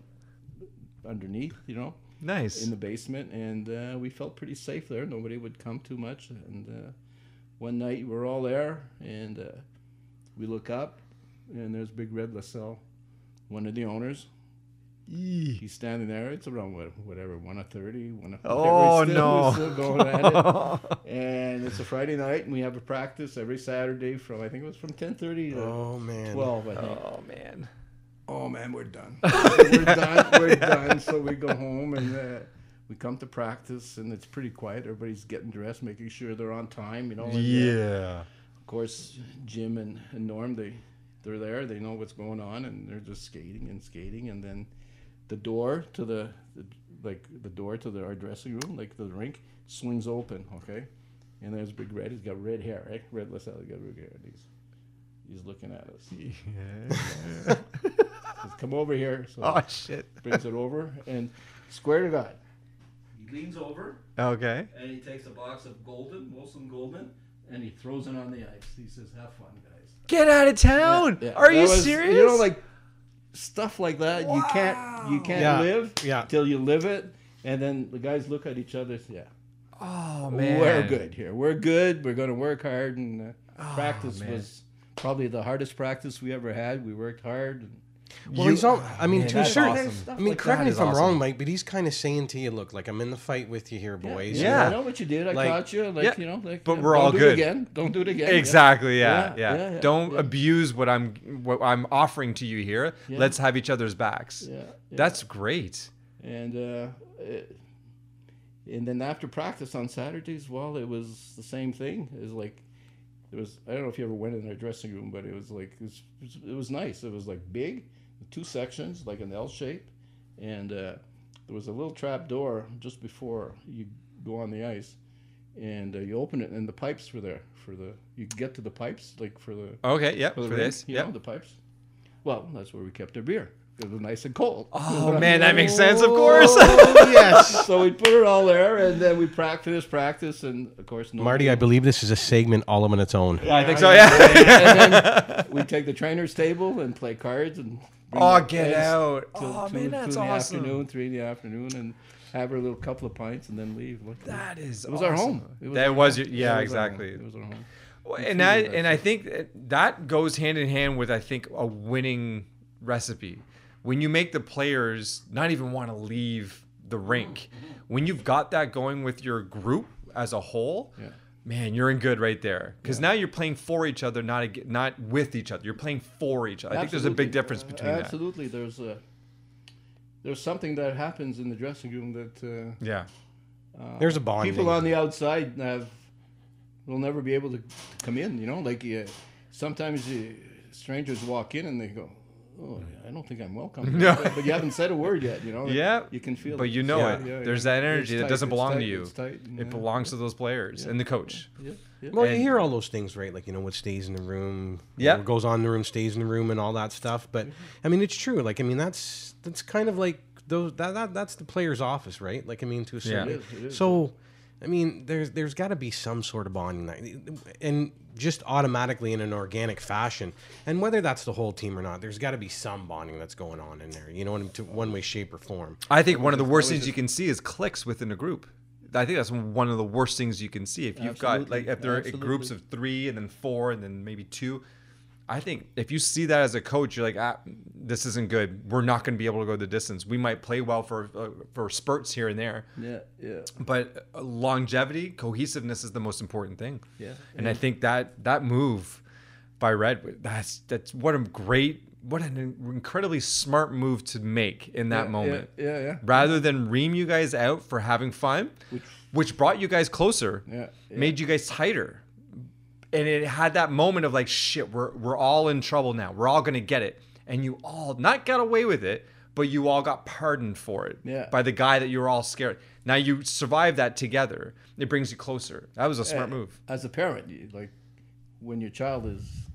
underneath, you know, Nice. in the basement, and uh, we felt pretty safe there. Nobody would come too much. And uh, one night we're all there, and uh, we look up, and there's Big Red LaSalle, one of the owners. He's standing there. It's around what, whatever, one of thirty, one of Oh. Still- no. he's still going at it. and it's a Friday night, and we have a practice every Saturday from I think it was from ten thirty to Oh man. twelve. I think. oh, man. Oh man, we're done. we're done. We're done. So we go home and uh, we come to practice, and it's pretty quiet. Everybody's getting dressed, making sure they're on time. You know. uh, Yeah. of course, Jim and, and Norm, they they're there. They know what's going on, and they're just skating and skating. And then the door to the, the like the door to the our dressing room, like the rink, swings open. Okay, and there's Big Red. He's got red hair, right? Red LaSalle. He's got red hair. And he's he's looking at us. Says, Come over here. So Oh, shit. brings it over and square to God. He leans over Okay. and he takes a box of golden, Molson Golden, and he throws it on the ice. He says, "Have fun, guys." Get out of town. Yeah, Are that you was- serious? You know, like stuff like that. You can't you can't Yeah, live yeah. till you live it. And then the guys look at each other. Yeah, oh, man. we're good here. We're good. We're going to work hard. And uh, practice Oh, man. was probably the hardest practice we ever had. We worked hard. And, Well, You- he's all. I mean, Man, to a certain. awesome. I mean, like correct me is if I'm awesome. wrong, Mike, but he's kind of saying to you, "Look, like I'm in the fight with you here, boys." Yeah. I know what you did. I Like- caught you. Like Yeah. you know, like But yeah, we're don't all do good. It again. Don't do it again. yeah. Exactly. Yeah, Yeah, yeah. yeah, yeah, Don't yeah. abuse what I'm what I'm offering to you here. Yeah. Let's have each other's backs. Yeah, yeah. That's great. and uh, it, and then after practice on Saturdays, well, it was the same thing. It was like it was. I don't know if you ever went in their dressing room, but it was like it was, it was nice. It was like big, two sections, like an L shape, and uh, there was a little trap door just before you go on the ice, and uh, you open it, and the pipes were there for the. You could get to the pipes, like for the Okay. yeah for For, the rink, this. you Yep. know, the pipes. Well, that's where we kept our beer. It was nice and cold. Oh man, that makes sense. Of course. Oh, yes. so we put it all there, and then we practice, practice, and of course, no Marty, I believe this is a segment all on its own. Yeah, I think so. Yeah. and then we take the trainer's table and play cards and. Bring Oh, get friends out. till Oh, two, man, two that's in the awesome. afternoon, three in the afternoon, and have her a little couple of pints and then leave. Look, That is. it was our home. It was that our was home. your, yeah, It was exactly. It was our home. Well, and I that and I think that- that goes hand in hand with I think a winning recipe. When you make the players not even want to leave the rink, mm-hmm. when you've got that going with your group as a whole, Yeah. Man, you're in good right there. Because now you're playing for each other, not ag- not with each other. You're playing for each other. I think there's a big difference between that. Absolutely, there's a there's something that happens in the dressing room that. Uh, Yeah. There's a bonding. people on the outside have will never be able to come in. You know, like uh, sometimes uh, strangers walk in and they go, "Oh, I don't think I'm welcome." No. but you haven't said a word yet. You know. Yeah, you can feel. It. But it. you know Yeah. it. Yeah, There's yeah. that energy It's that doesn't it's belong to you. it's tight, yeah. It belongs to those players and the coach. Yeah, yeah. Well, you hear all those things, right? Like you know what stays in the room, Yeah. what goes on in the room stays in the room, and all that stuff. But mm-hmm. I mean, it's true. Like I mean, that's that's kind of like those that, that that's the player's office, right? Like I mean, to a certain. Yeah. It is, it is, so, I mean, there's there's got to be some sort of bonding, that, and just automatically in an organic fashion. And whether that's the whole team or not, there's got to be some bonding that's going on in there. You know, in one way, shape, or form. I think one of the worst always things you can see is clicks within a group. I think that's one of the worst things you can see. If you've got like if there are groups of three and then four and then maybe two, I think if you see that as a coach, you're like, ah, this isn't good. We're not going to be able to go the distance. We might play well for uh, for spurts here and there, yeah, yeah, but uh, longevity, cohesiveness is the most important thing. yeah. And I think that that move by Red. That's that's what a great, what an incredibly smart move to make in that Yeah, moment. Yeah, yeah. yeah. Rather than ream you guys out for having fun, which, brought you guys closer, Yeah, yeah. made you guys tighter, and it had that moment of like, shit, we're we're all in trouble now. We're all gonna get it, and you all not got away with it, but you all got pardoned for it Yeah. by the guy that you were all scared. Now you survive that together. It brings you closer. That was a smart Uh, move. As a parent, you, like when your child is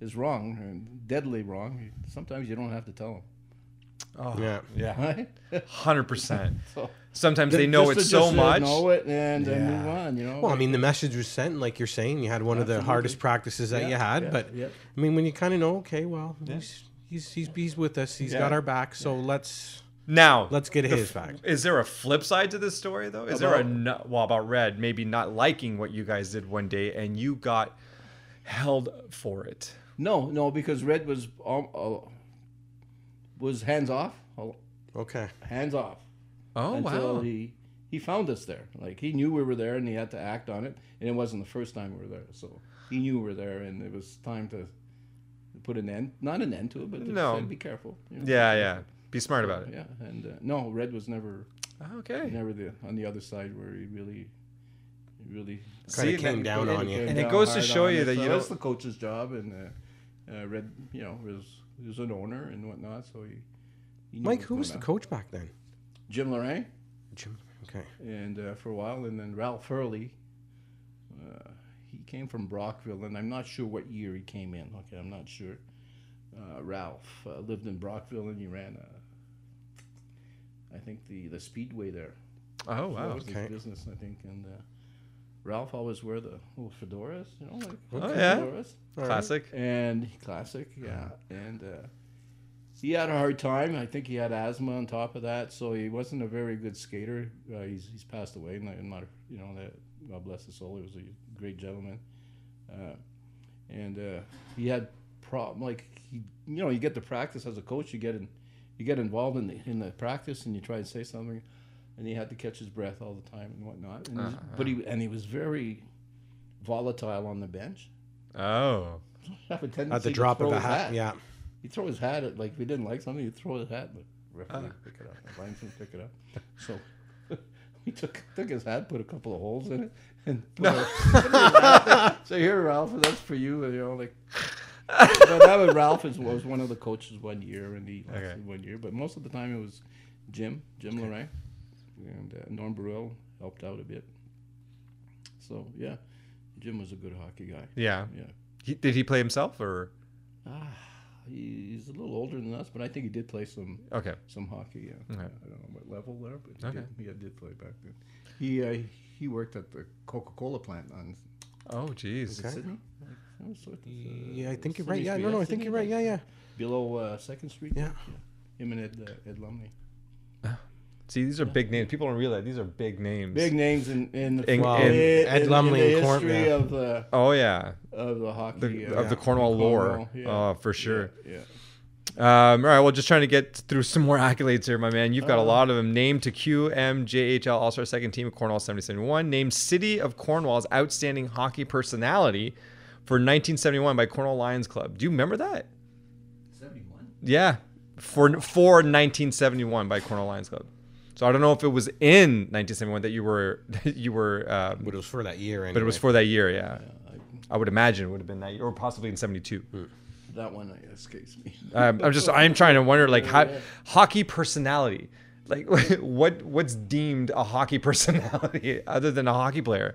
is wrong and deadly wrong, sometimes you don't have to tell them. Oh, Yeah. yeah, hundred percent. Sometimes they know just it to- so just to much. Know it and, and Yeah. move on. You know. Well, I mean, the message was sent, like you're saying. You had one of the Absolutely. hardest practices that Yeah, you had, yeah, but yeah. I mean, when you kind of know, okay, well, he's, he's he's he's with us. He's got Yeah. our back. So let's Now let's get the his f- back. Is there a flip side to this story though? Is there a About- no, well about Red maybe not liking what you guys did one day and you got held for it? no, no, because Red was um, uh, was hands off, Okay. hands off. Oh until wow! he he found us there. Like he knew we were there, and he had to act on it. And it wasn't the first time we were there, so he knew we were there, and it was time to put an end, not an end to it, but No. say, be careful. you know. Yeah, yeah. Be smart about it. yeah. And uh, no, Red was never Okay. never the on the other side where he really. Really Kinda came down on you. And it goes to show you that So you that's don't- the coach's job, and uh, uh, Red, you know, was he was an owner and whatnot, so he. he knew Mike, who was the on. coach back then? Jim Lorraine. Jim. Okay. and uh, for a while, and then Ralph Hurley. Uh, he came from Brockville, and I'm not sure what year he came in. Okay, I'm not sure. Uh, Ralph uh, lived in Brockville, and he ran, uh, I think the the speedway there. Oh wow! that was okay. his business, I think. And uh, Ralph always wear the little fedoras, you know, like Oh, yeah. fedoras. Classic. And classic, yeah. And uh, he had a hard time. I think he had asthma on top of that, so he wasn't a very good skater. Uh, he's, he's passed away. Not, not you know that. God bless his soul. He was a great gentleman. Uh, and uh, he had problem like he, you know, you get to practice as a coach. You get in, you get involved in the in the practice, and you try and say something, and he had to catch his breath all the time and whatnot. And he's- But he and he was very volatile on the bench. Oh, Have a tendency At the to drop of a his hat. Yeah. He'd throw his hat at like if he didn't like something, he'd throw his hat. But referee Uh. would pick it up. The linesman would pick it up. So he took took his hat, put a couple of holes in it, and put a- so here, Ralph, that's for you. And, you know, like. but that was Ralph is, was one of the coaches one year, and he lasted Okay. one year. But most of the time, it was Jim, Jim Lorraine, and uh, Norm Burrell helped out a bit. So yeah, Jim was a good hockey guy. yeah. Yeah. He, did he play himself or? Ah, he's a little older than us, but I think he did play some Okay. some hockey. Yeah, Okay. I don't know what level there, but he, Okay. did, he did play back then. He uh, he worked at the Coca Cola plant on Oh, jeez. okay. Sydney. Like, sort of, uh, Yeah, I think you're Sydney right. Yeah, Street, no, no, I Sydney, think you're right. Yeah, yeah. Below uh, Second Street. Yeah. Him and Ed, uh, Ed Lumley. See, these are big names. People don't realize these are big names. Big names in in the, In- in, Well, in- Ed in Lumley the and Corn- history yeah. of the Oh yeah, of the hockey the, uh, of the Cornwall lore. Yeah. Oh, for sure. Yeah. Um, all right, well, just trying to get through some more accolades here, my man. You've got a Oh. lot of them. Named to QMJHL All Star Second Team of Cornwall 7071. Named City of Cornwall's Outstanding Hockey Personality for 1971 by Cornwall Lions Club. Do you remember that? Seventy one. Yeah, for for 1971 by Cornwall Lions Club. So I don't know if it was in 1971 that you were you were, um, But it was for that year. Anyway. but it was for that year. Yeah, I, I would imagine it would have been that year, or possibly in 72. that one escapes me. Um, I'm just I'm trying to wonder like how hockey personality, like what what's deemed a hockey personality other than a hockey player.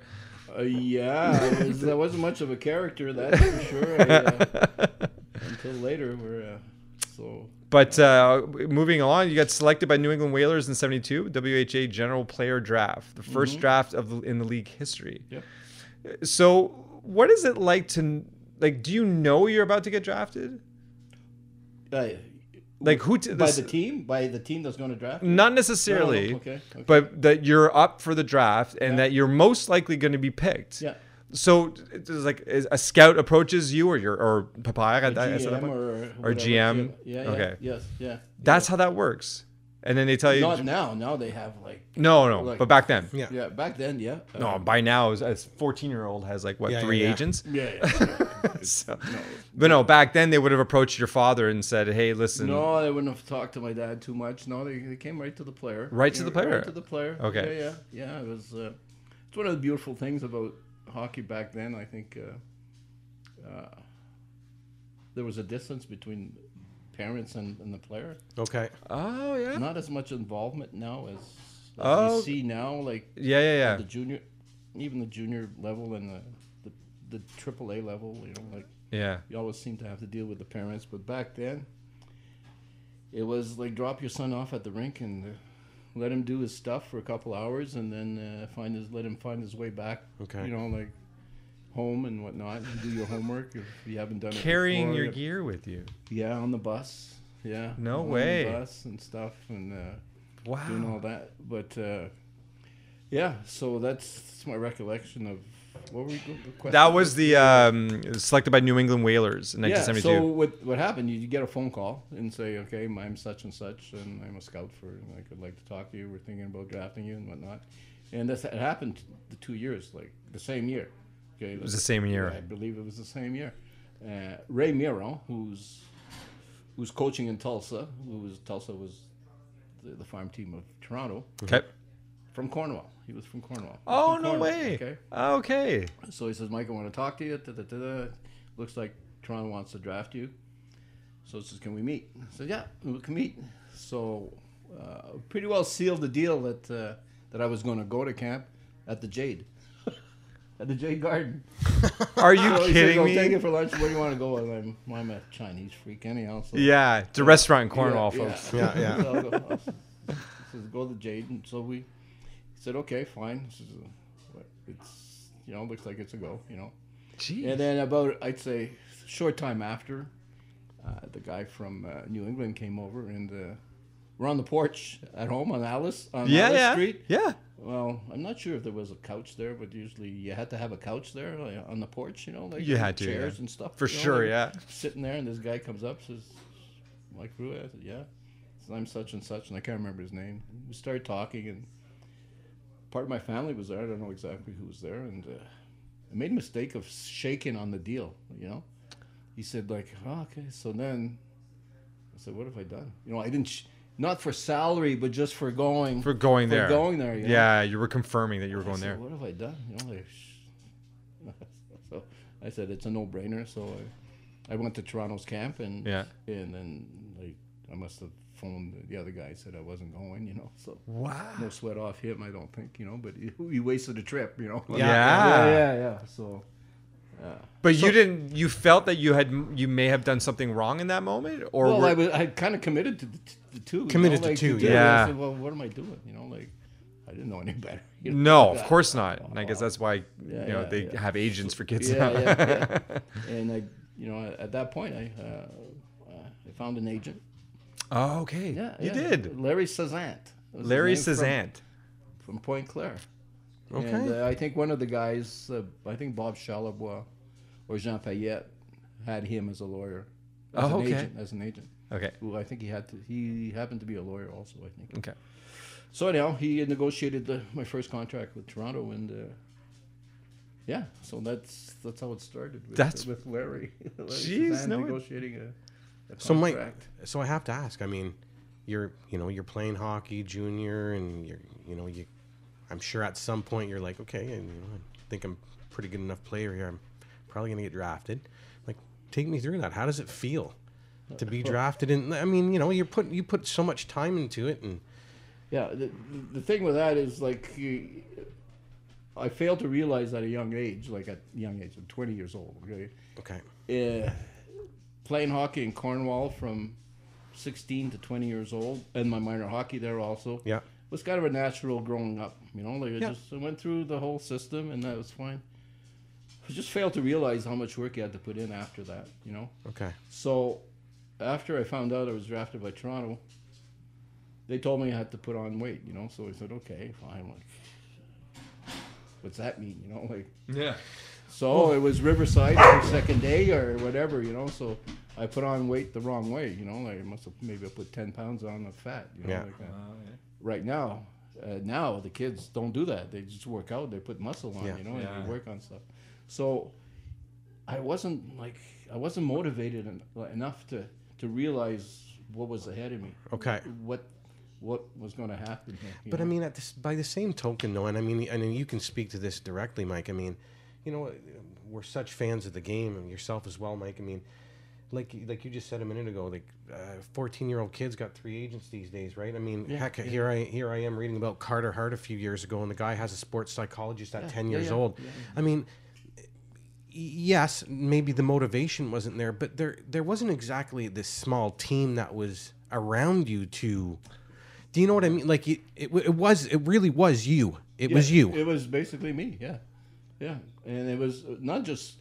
Uh, yeah, I was, that wasn't much of a character, that's for sure. I, uh, until later, we're uh, so But uh, moving along, you got selected by New England Whalers in '72 WHA General Player Draft, the 1st draft of the, in the league history. Yep. So, what is it like to like? Do you know you're about to get drafted? uh, Like who? T- by the team, by the team that's going to draft. you? Not necessarily. No, no, okay, okay. But that you're up for the draft and Yeah. that you're most likely going to be picked. Yeah. So it's like is a scout approaches you or your or papaya at that, at that GM or, Or GM? Yeah, yeah. Okay. Yes. Yeah. That's how that works. And then they tell you Not now. Now they have like. no, no. like- but back then, Yeah. Yeah. Back then, yeah. Uh, no. By now, as- as 14 year old has like what Yeah, three yeah, yeah. agents? Yeah. yeah, yeah. so, but no, back then they would have approached your father and said, "Hey, listen, No, they wouldn't have talked to my dad too much. No, they, they came right to the player. Right to the player? Right to the player. Okay. Yeah, yeah, yeah. It was. Uh, it's one of the beautiful things about hockey back then. I think uh, uh, there was a distance between parents and, and the player. Okay. oh yeah, Not as much involvement now as, as Oh. you see now. Like yeah, yeah, yeah." the junior, even the junior level and the the, the triple A level. You know, like Yeah. you always seem to have to deal with the parents. But back then, it was like drop your son off at the rink and uh, let him do his stuff for a couple hours, and then uh, find his let him find his way back. Okay. You know, like home and whatnot. And do your homework if you haven't done it. Carrying before. your gear with you. Yeah, on the bus. Yeah. No on way. The bus and stuff and. Uh, Wow. doing all that. But uh, yeah, so that's, that's my recollection of what were we the? That was the um, selected by New England Whalers in yeah. 1972. So what what happened? You, you get a phone call and say, okay, I'm such and such, and I'm a scout for, and I could like to talk to you. We're thinking about drafting you and whatnot. And that's it happened the two years, like the same year. Okay, it was the same year. I believe it was the same year. Uh, Ray Miron, who's who's coaching in Tulsa, who was Tulsa was the, the farm team of Toronto Okay. From Cornwall. He was from Cornwall. Oh From no Cornwall, way. Okay. Okay. So he says, Mike, I want to talk to you. Da, da, da. Looks like Toronto wants to draft you. So he says, can we meet? I said, yeah, we can meet. So uh, pretty well sealed the deal that uh, that I was going to go to camp at the Jade. at the Jade Garden. Are you So says, kidding I'll me? take it for lunch. Where do you want to go? I'm, I'm a Chinese freak anyhow. So Yeah, it's a restaurant in Cornwall, yeah, folks. Yeah, yeah. So I'll go, says, go to the Jade. And so we said, okay, fine. This is a, it's, you know, looks like it's a go, you know. Jeez. And then about, I'd say, short time after, uh, the guy from uh, New England came over and uh, we're on the porch at home on Alice, on yeah, Alice yeah, Street. yeah. Well, I'm not sure if there was a couch there, but usually you had to have a couch there like, on the porch, you know, like You had to, chairs yeah. and stuff. For you know, sure, like, yeah. Sitting there, and this guy comes up, says, "Mike Rua." I said, "Yeah." Says, I'm such and such, and I can't remember his name. We started talking, and part of my family was there. I don't know exactly who was there, and uh, I made a mistake of shaking on the deal. You know, he said like, oh, "Okay." So then I said, "What have I done?" You know, I didn't. Sh- not for salary, but just for going. For going For there. going there, you know? Yeah, you were confirming that you were going said, there. What have I done? You know, like, sh- so I said it's a no-brainer. So I, I went to Toronto's camp and Yeah. and then like I must have phoned the other guy said I wasn't going. You know, so Wow. no sweat off him. I don't think. You know, but he, he wasted a trip. You know. Yeah. yeah, yeah. yeah. So. But you didn't. You felt that you had. You may have done something wrong in that moment, or Well, were- I was I kind of committed to the, t- the two. you Committed know, to like, two, do yeah. I said, well, what am I doing? You know, like I didn't know any better. you know? no, of course not. And I guess that's why Yeah, you know yeah, they yeah. have agents for kids. Yeah, yeah, yeah. and I, you know, at that point, I, uh, uh, I found an agent. Oh, okay. Yeah, you yeah. did. Larry Sazant. Larry Sazant from- from, Pointe-Claire. Okay. And uh, I think one of the guys, uh, I think Bob Charlebois or Jean Fayette, had him as a lawyer. As Oh, an okay. agent, as an agent. Okay. Who I think he had to. He happened to be a lawyer also. I think. Okay. So anyhow, he negotiated the, my first contract with Toronto, and uh, yeah, so that's that's how it started. With, That's- with Larry. Larry Jeez, no- negotiating a So Mike, so I have to ask. I mean, you're you know you're playing hockey junior, and you're you know you. I'm sure at some point you're like, okay, and you know, I think I'm a pretty good enough player here. I'm probably gonna get drafted. Like, take me through that. How does it feel to be drafted? In I mean, you know, you're put you put so much time into it, and Yeah, the, the thing with that is like you, I failed to realize at a young age, like at a young age, I'm 20 years old. Okay, okay, uh, playing hockey in Cornwall from 16 to 20 years old, and my minor hockey there also. yeah, It was kind of a natural growing up. You know, like I Yeah. just I went through the whole system, and that was fine. I just failed to realize how much work you had to put in after that. You know. okay, So, after I found out I was drafted by Toronto, they told me I had to put on weight, you know. So I said, okay, fine. Like, what's that mean, you know? Like, Yeah. So it was Riverside every second day or whatever, you know. So I put on weight the wrong way, you know. Like I must have maybe I put ten pounds on of fat, you know. Yeah. Like that. Right now, uh, now the kids don't do that. They just work out. They put muscle on, Yeah. you know, and Yeah. they work on stuff. So I wasn't like I wasn't motivated en- enough to to realize what was ahead of me. Okay. What what was going to happen here. you But I mean, at this, by the same token, though, and I mean, and you can speak to this directly, Mike. I mean, you know, we're such fans of the game, and yourself as well, Mike. I mean, like like you just said a minute ago, like uh, fourteen-year-old kids got three agents these days, right? I mean, Yeah, heck, yeah. here I here I am reading about Carter Hart a few years ago, and the guy has a sports psychologist at Yeah, ten years old. I mean. Yes, maybe the motivation wasn't there, but there there wasn't exactly this small team that was around you to. Do you know what I mean? Like it, it, it was, it really was you. It was you. It was basically me. Yeah, yeah, and it was not just.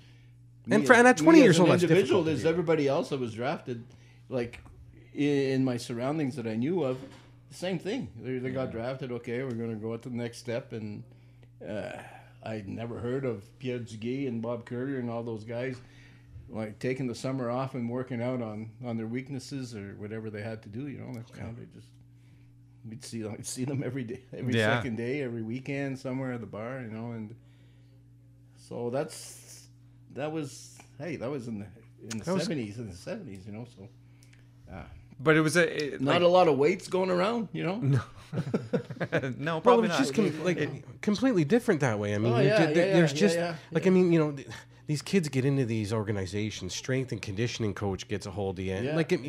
And me for- and at 20 years old, individual, there's everybody else that was drafted, like in, in my surroundings that I knew of. Same thing. They, they got drafted. Okay, we're going to go to the next step, and uh, I never heard of Pierre Duguay and Bob Currier and all those guys, like taking the summer off and working out on on their weaknesses or whatever they had to do. You know, that's you know, they just we'd see them, see them every day, every Yeah. second day, every weekend, somewhere at the bar. You know, and so that's that was hey, that was in the in the seventies, in the seventies. You know, so. Uh, But it was a it, not like, a lot of weights going around, you know. no, Well, probably it's not. just com- like completely different that way. I mean, Oh, yeah, did- yeah, there's yeah, just yeah, like I mean, you know, th- these kids get into these organizations. Strength and conditioning coach gets a hold of you. Yeah, like it,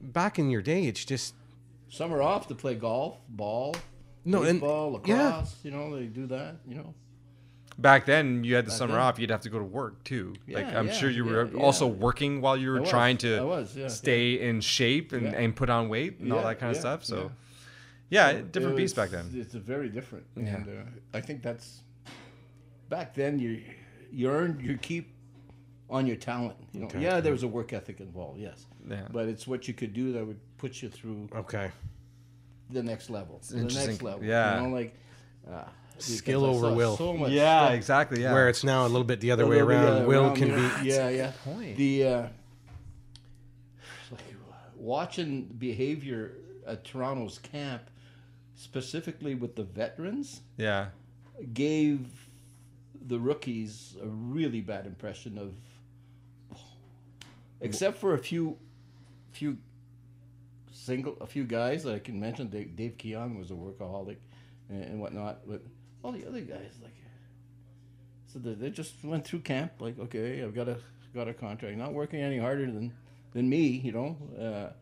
back in your day, it's just Some are off to play golf, ball, No, and- baseball, lacrosse. yeah. You know, they do that. You know. Back then, you had the summer then. off. You'd have to go to work too. like I'm yeah, sure you were yeah. also working while you were was, trying to was, yeah, stay in shape and, Yeah. and put on weight and all that kind of stuff. So, yeah. yeah, different beast back then. It's a very different. Yeah. And uh, I think that's back then. You you earned your keep on your talent. You know. Okay. Yeah, there was a work ethic involved. Yes. Yeah. But it's what you could do that would put you through okay. the next level. The next level. Yeah. You know, like. Uh, Skill over will. So much Yeah, stuff exactly. Yeah. Where it's now a little bit the other way around. yeah, will around, can yeah. be. Yeah, yeah. point. The uh, like watching behavior at Toronto's camp, specifically with the veterans, yeah. gave the rookies a really bad impression of. Except for a few, few single, a few guys that I can mention. Dave, Dave Keon was a workaholic, and, and whatnot. But all the other guys, like, so they, they just went through camp. Like, okay, I've got a got a contract. Not working any harder than than me, you know. Uh,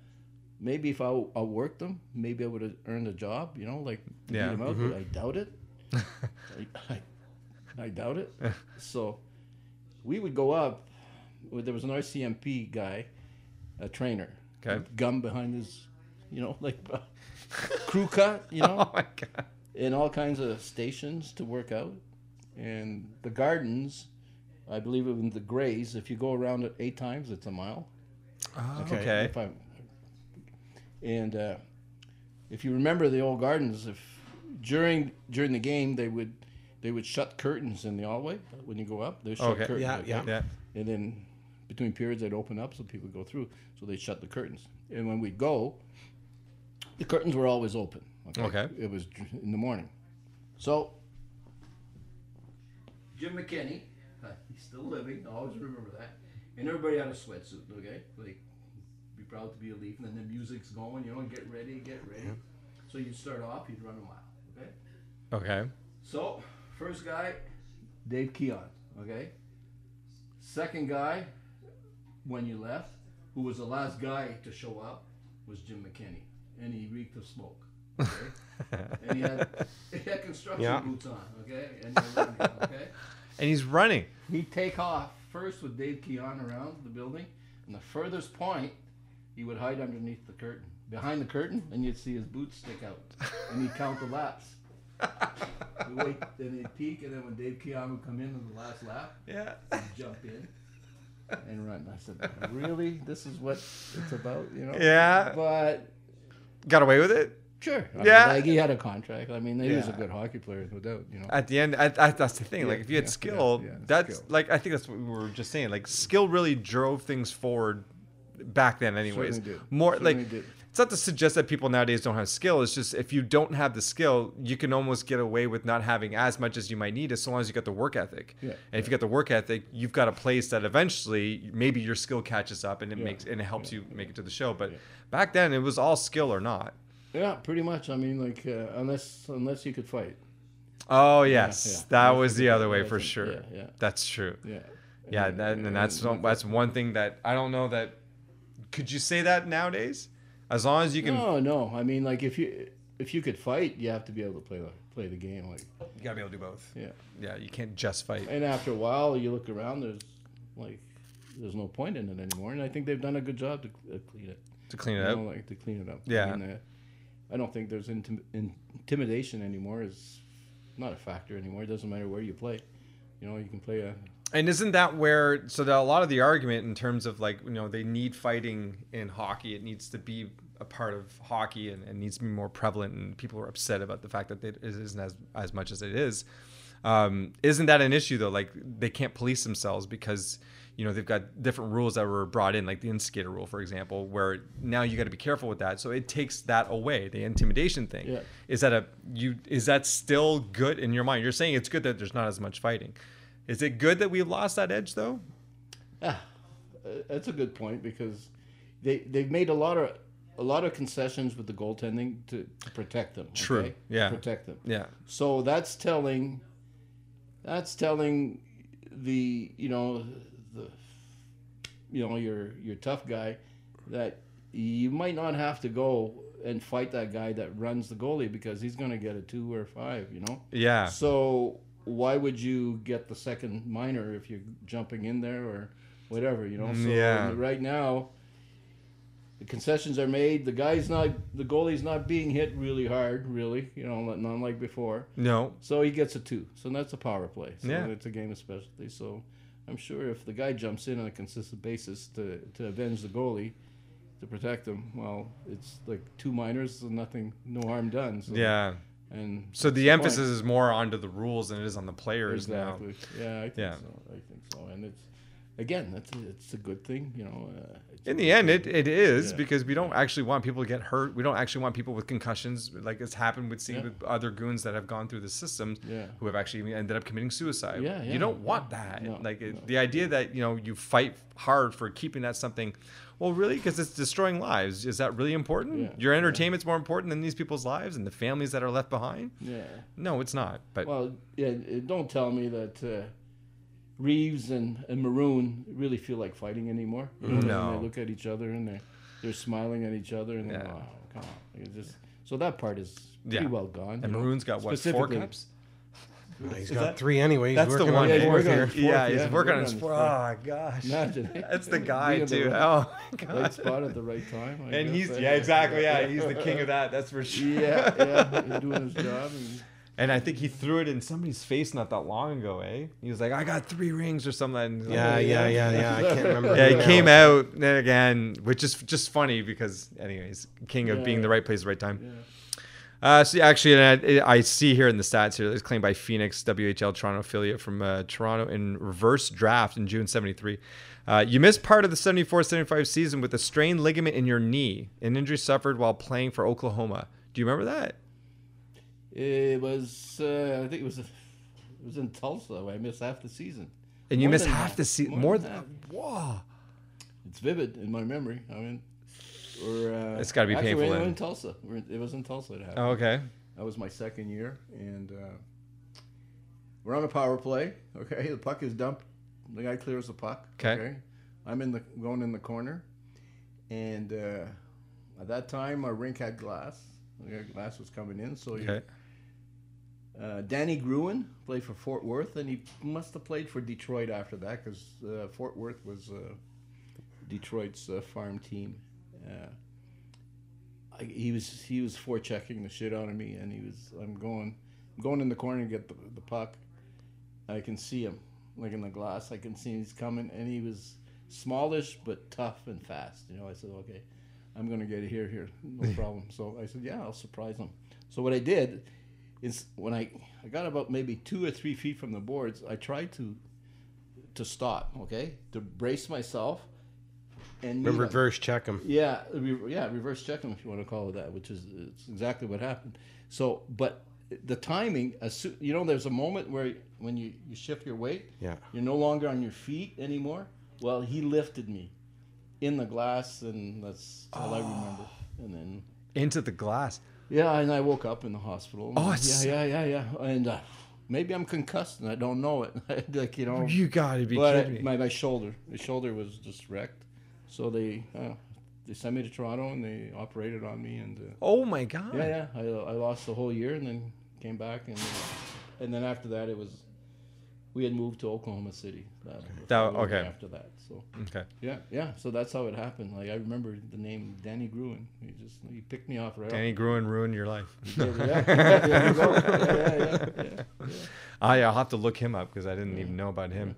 maybe if I, I worked them, maybe I would have earned a job, you know, like Yeah. out. But I doubt it. I, I, I doubt it. so we would go up. There was an RCMP guy, a trainer, Okay. gum behind his, you know, like crew cut, you know Oh my god. In all kinds of stations to work out. And the gardens, I believe it was the Grays. If you go around it eight times, it's a mile. Oh, Okay. okay. If I, and uh, if you remember the old gardens, if during during the game they would they would shut curtains in the hallway when you go up. They shut Okay. curtains. Yeah, okay? yeah. Yeah. And then between periods they'd open up so people would go through. So they shut the curtains. And when we'd go, the curtains were always open. Okay. It was in the morning. So Jim McKenny, uh, he's still living. I always remember that. And everybody had a sweatsuit. Okay, like be proud to be a Leaf. And then the music's going. You know, get ready, get ready. So you'd start off. You'd run a mile. Okay. Okay. So, first guy, Dave Keon, okay? Second guy, when you left, who was the last guy to show up, was Jim McKenny. And he reeked of smoke. Okay? and he had, he had construction Yeah. boots on, okay? And running, okay? And he's running. He'd take off first with Dave Keon around the building, and the furthest point, he would hide underneath the curtain. Behind the curtain, and you'd see his boots stick out. And he'd count the laps. He'd wait, then he'd peek, and then when Dave Keon would come in on the last lap, Yeah. he'd jump in and run. I said, Really? This is what it's about, you know? Yeah. But Got away with it. Sure. I mean, Yeah. like he had a contract. I mean, he was a good hockey player, no doubt, you know? At the end, I, I, that's the thing. like, if you had yeah, skill, yeah, yeah, that's skill. like I think that's what we were just saying. Like, skill really drove things forward back then. Anyways, more Certainly like did. it's not to suggest that people nowadays don't have skill. It's just if you don't have the skill, you can almost get away with not having as much as you might need, as long as you got the work ethic. Yeah. And if you got the work ethic, you've got a place that eventually maybe your skill catches up and it Yeah. makes and it helps you make it to the show. But back then, it was all skill or not. Yeah, pretty much. I mean, like uh, unless unless you could fight. Oh yes, yeah. that Unless was the other way for sure. Yeah, yeah. That's true. Yeah. Yeah, And- that, and that's and- that's one thing that I don't know that. Could you say that nowadays? As long as you can, No, no. I mean, like if you if you could fight, you have to be able to play the play the game. Like you gotta be able to do both. yeah. Yeah, you can't just fight. And after a while, you look around. There's like there's no point in it anymore. And I think they've done a good job to uh, clean it. to clean it You up. know, like to clean it up. Yeah. I, don't think there's intim- intimidation anymore. Is not a factor anymore. It doesn't matter where you play. You know, you can play a And isn't that where so that a lot of the argument in terms of like you know they need fighting in hockey, it needs to be a part of hockey and, and needs to be more prevalent, and people are upset about the fact that it isn't as as much as it is. Um, isn't that an issue though? Like they can't police themselves because you know they've got different rules that were brought in, like the instigator rule, for example, where now you got to be careful with that. So it takes that away, the intimidation thing. Yeah. Is that a you? Is that still good in your mind? You're saying it's good that there's not as much fighting. Is it good that we've lost that edge though? Ah, uh, that's a good point because they they've made a lot of a lot of concessions with the goaltending to, to protect them. True, okay? yeah. To protect them. Yeah. So that's telling that's telling the you know you know your your tough guy that you might not have to go and fight that guy that runs the goalie because he's going to get a two or five. You know. Yeah. So why would you get the second minor if you're jumping in there or whatever, you know? Mm, so Yeah. right now, the concessions are made. The guy's not, the goalie's not being hit really hard, really, you know, not not like before. No. So he gets a two. So that's a power play. So Yeah. it's a game of specialty. So I'm sure if the guy jumps in on a consistent basis to, to avenge the goalie, to protect him, well, it's like two minors and nothing, no harm done. So, Yeah. And So the point. emphasis is more onto the rules than it is on the players now. Exactly. Yeah, I think Yeah. so. I think so. And it's again, that's a, it's a good thing, you know. Uh, In the end, thing. it, it is Yeah. because we don't actually want people to get hurt. We don't actually want people with concussions, like it's happened with seen Yeah. with other goons that have gone through the systems, Yeah. who have actually ended up committing suicide. Yeah, you don't want yeah. that. No, like it, no. the idea that you know you fight hard for keeping that something. Well, really, because it's destroying lives. Is that really important? Yeah, Your yeah. entertainment's more important than these people's lives and the families that are left behind. Yeah. No, it's not. But Well, yeah. Don't tell me that uh, Reaves and, and Maroon really feel like fighting anymore. You know, No. They look at each other and they're they're smiling at each other and they're Yeah. oh, come on. It's just so that part is pretty Yeah. well gone. and you know. Maroon's got what four Specifically- cups? He's Is got that- three anyway. He's That's the working one. on Yeah, fourth working here. his yeah, he's yeah, working on working his on four. Oh gosh, Imagine. that's the guy at the too. right- Oh my god. Right spot at the right time. I And guess. he's yeah, exactly. Yeah, he's the king of that. That's for sure. yeah, yeah, he's doing his job. And, And I think he threw it in somebody's face not that long ago. Eh? He was like, "I got three rings or something." And he's like, Yeah, yeah, yeah, yeah. I can't remember. Yeah, who he now. came out and again, which is just funny because, anyways, king of being Yeah. the right place, at the right time. yeah. Uh, so actually, and I, I see here in the stats here, it's claimed by Phoenix WHL Toronto affiliate from uh, Toronto in reverse draft in June '73. Uh, you missed part of the 74-75 season with a strained ligament in your knee, an injury suffered while playing for Oklahoma. Do you remember that? It was, uh, I think it was, it was in Tulsa. I missed half the season. And you More missed half the season. More than than whoa. It's vivid in my memory. I mean, or uh, It's gotta be actually, painful we were in Tulsa. We're in- It was in Tulsa. It happened. Oh, okay. That was my second year, and uh, we're on a power play. Okay, the puck is dumped. The guy clears the puck. Okay. I'm in the going in the corner, and uh, at that time our rink had glass. The glass was coming in, so you, Okay. Uh, Danny Gruen played for Fort Worth, and he must have played for Detroit after that because uh, Fort Worth was uh, Detroit's uh, farm team. Uh, I, he was he was forechecking the shit out of me, and he was I'm going I'm going in the corner to get the, the puck. I can see him like in the glass. I can see he's coming, and he was smallish but tough and fast. You know, I said, okay, I'm gonna get it here, here, no problem. so I said, yeah, I'll surprise him. So what I did is when I I got about maybe two or three feet from the boards, I tried to to stop, okay, to brace myself, and Re- Milan. reverse check him. Yeah, re- yeah, reverse check them if you want to call it that, which is it's exactly what happened. So, but the timing, as you know, there's a moment where when you, you shift your weight, Yeah. you're no longer on your feet anymore. Well, he lifted me in the glass, and that's all I oh. remember. And then, Into the glass. Yeah, and I woke up in the hospital. Oh, it's- yeah, yeah, yeah, yeah, and uh, maybe I'm concussed and I don't know it. like you know, You gotta be but kidding me. my, my shoulder, my shoulder was just wrecked. So they uh, they sent me to Toronto and they operated on me and uh, oh my god. yeah, yeah, I, I lost the whole year and then came back and and then after that it was we had moved to Oklahoma City. Uh, That- the okay. After that, so Okay. yeah, yeah. So that's how it happened. Like I remember the name Danny Gruen. He just he picked me off right. Danny Gruen ruined your life. off. Yeah, yeah, yeah, there you go. yeah, yeah, yeah, yeah, yeah. I, I'll have to look him up because I didn't even know about him.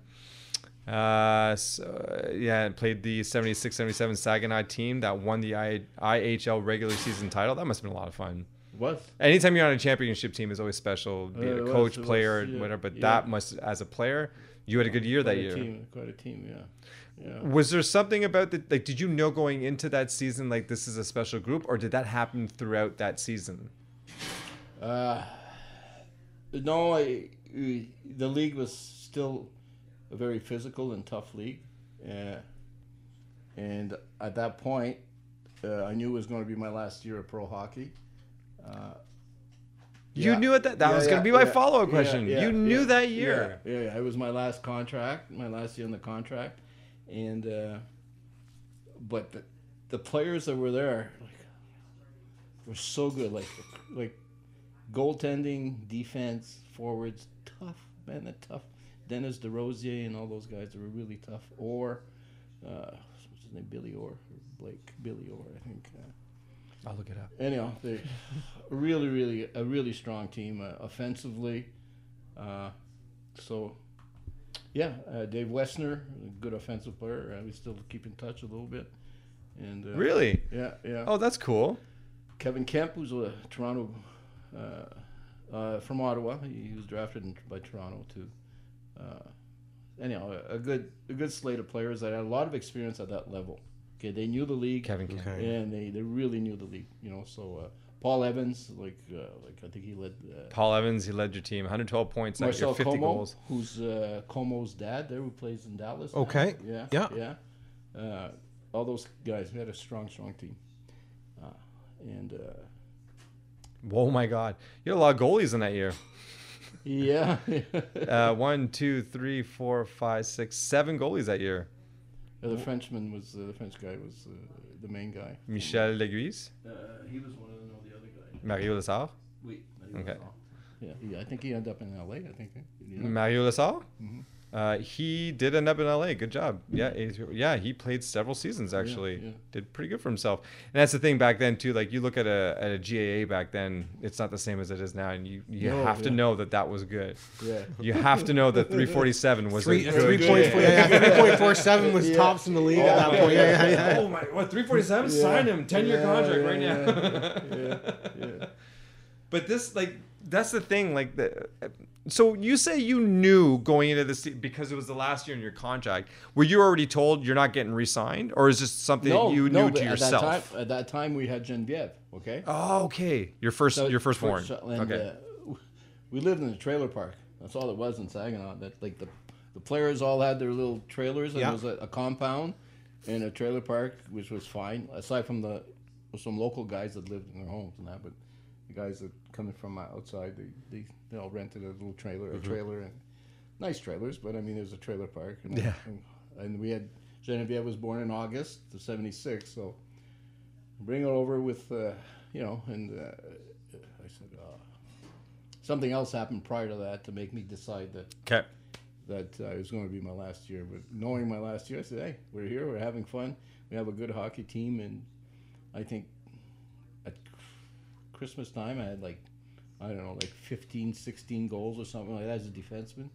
Uh, so, yeah, played the 76 77 Saginaw team that won the I, IHL regular season title. That must have been a lot of fun. What? Anytime you're on a championship team is always special, be it a coach, was, player, yeah, whatever. But yeah. that must, as a player, you had a good year that Quite a year. Team, quite a team. Yeah, yeah. Was there something about the like? Did you know going into that season like this is a special group, or did that happen throughout that season? Uh, no, I, the league was still a very physical and tough league, uh, and at that point, uh, I knew it was going to be my last year of pro hockey. Uh, You yeah. knew it. That that Yeah, was going to be my yeah, follow up question. yeah, you knew yeah, that year. Yeah, yeah, yeah, it was my last contract, my last year on the contract, and uh, but the, the players that were there like were so good, like like goaltending, defense, forwards, tough man, that tough. Dennis DeRosier and all those guys that were really tough. Or uh, what's his name, Billy Orr, or Blake Billy Orr, I think. Uh, I'll look it up. anyhow, they really, really a really strong team uh, offensively. Uh, so, yeah, uh, Dave Wessner, a good offensive player. Uh, we still keep in touch a little bit. And uh, Really? yeah, yeah. Oh, that's cool. Kevin Kemp, who's a Toronto uh, uh, from Ottawa, he, he was drafted in, by Toronto too. Uh, anyhow, a, a good a good slate of players that had a lot of experience at that level. Okay, they knew the league. Kevin Kemp. Okay. and they, they really knew the league, you know. So uh, Paul Evans, like uh, like I think he led uh, Paul Evans, he led your team, 112 points that year, Marcel 50 Comeau, goals. who's uh, Comeau's dad there, who plays in Dallas. now. Okay. Yeah. Yeah. Yeah. Uh, all those guys. We had a strong, strong team. Uh, and uh, Oh my God, you had a lot of goalies in that year. yeah, Uh, one, two, three, four, five, six, seven goalies that year. Yeah, the Frenchman was uh, the French guy was uh, the main guy. Michel Leguise, Uh, he was one of the, the other guy. Mario Lessard, Wait, Okay. Yeah, he, I think he ended up in L.A. I think. eh? Did he not? Mario Lessard. Uh, he did end up in LA. Good job. Yeah, yeah. He played several seasons actually. yeah. Did pretty good for himself. And that's the thing back then too. Like you look at a at a GAA back then, it's not the same as it is now, and you you No, have to know that that was good. Yeah. You have to know that 347 was Three, a good. point four, yeah, three point four seven was tops in the league at that point. Yeah, yeah, yeah. Oh my! What 347? Sign him. 10 year Yeah, contract yeah, right now. yeah, yeah, yeah. But this, like, that's the thing. Like, the, so you say you knew going into this because it was the last year in your contract. Were you already told you're not getting re-signed, or is this something No, you no, knew to at yourself? That time, at that time, we had Genevieve. Okay. Oh, okay. Your first, So- your first- and, okay. uh, we lived in a trailer park. That's all it was in Saginaw. That like the the players all had their little trailers, and Yeah. there was a, a compound and a trailer park, which was fine. Aside from the some local guys that lived in their homes and that, but guys that coming from outside, they they, they all rented a little trailer, Mm-hmm. a trailer, and nice trailers. But I mean, there's a trailer park. And, Yeah. And, and we had Genevieve was born in August of '76, so bring her over with uh, you know and uh, i said uh, something else happened prior to that to make me decide that Okay. that uh, it was going to be my last year but knowing my last year i said hey we're here we're having fun we have a good hockey team and i think christmas time i had like i don't know like 15 16 goals or something like that as a defenseman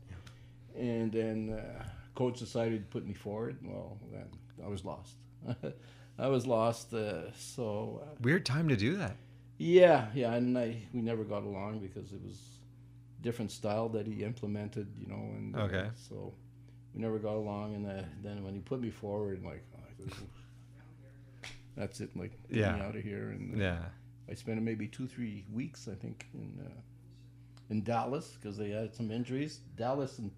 and then uh, coach decided to put me forward well then i was lost i was lost uh, so uh, Weird time to do that. yeah, yeah, and I we never got along because it was different style that he implemented, you know, and uh, Okay. so we never got along. And uh, then when he put me forward, like oh, that's it. Like get Yeah. me out of here. And Yeah. I spent maybe two three weeks I think in uh, in Dallas because they had some injuries. Dallas and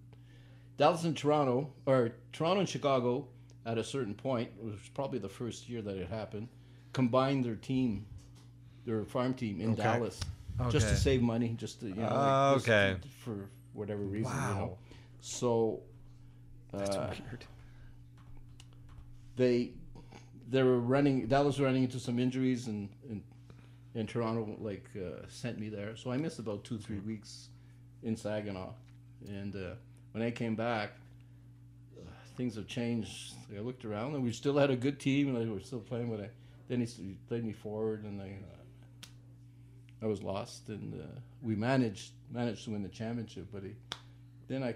Dallas and Toronto or Toronto and Chicago at a certain point it was probably the first year that it happened combined their team their farm team in Okay. Dallas just to save money just to you know Oh, like, just okay. for whatever reason you Wow. know so That's uh, weird. they they were running Dallas was running into some injuries and and, and Toronto like uh, sent me there. So I missed about two three weeks in Saginaw. And uh, when I came back uh, things have changed. I looked around and we still had a good team and we were still playing but I, then he s- he played me forward and I uh, I was lost and uh, we managed managed to win the championship but he, then I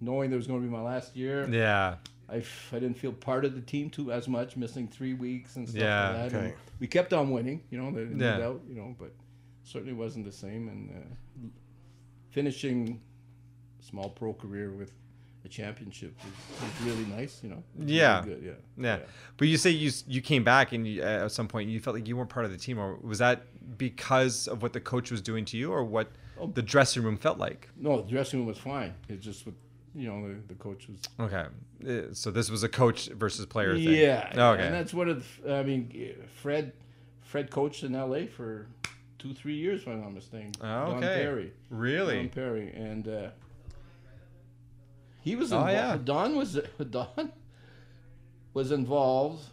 knowing there was going to be my last year Yeah. I, f- I didn't feel part of the team too as much, missing three weeks and stuff Yeah, like that. Okay. we kept on winning, you know, no Yeah. doubt, you know, but certainly wasn't the same. And uh, finishing small pro career with a championship is, is really nice, you know. It's really Yeah. good, yeah. Yeah. But you say you you came back and you, uh, at some point you felt like you weren't part of the team, or was that because of what the coach was doing to you, or what Oh. the dressing room felt like? No, the dressing room was fine. It's just you know the, the coach was. Okay. Uh, So this was a coach versus player thing. Yeah. Okay. And that's one of the. I mean, Fred, Fred coached in L.A. for two, three years, if I'm not mistaken. Oh, Don okay. Perry. really? Don Perry, and uh, he was Oh, yeah. Don was Don was involved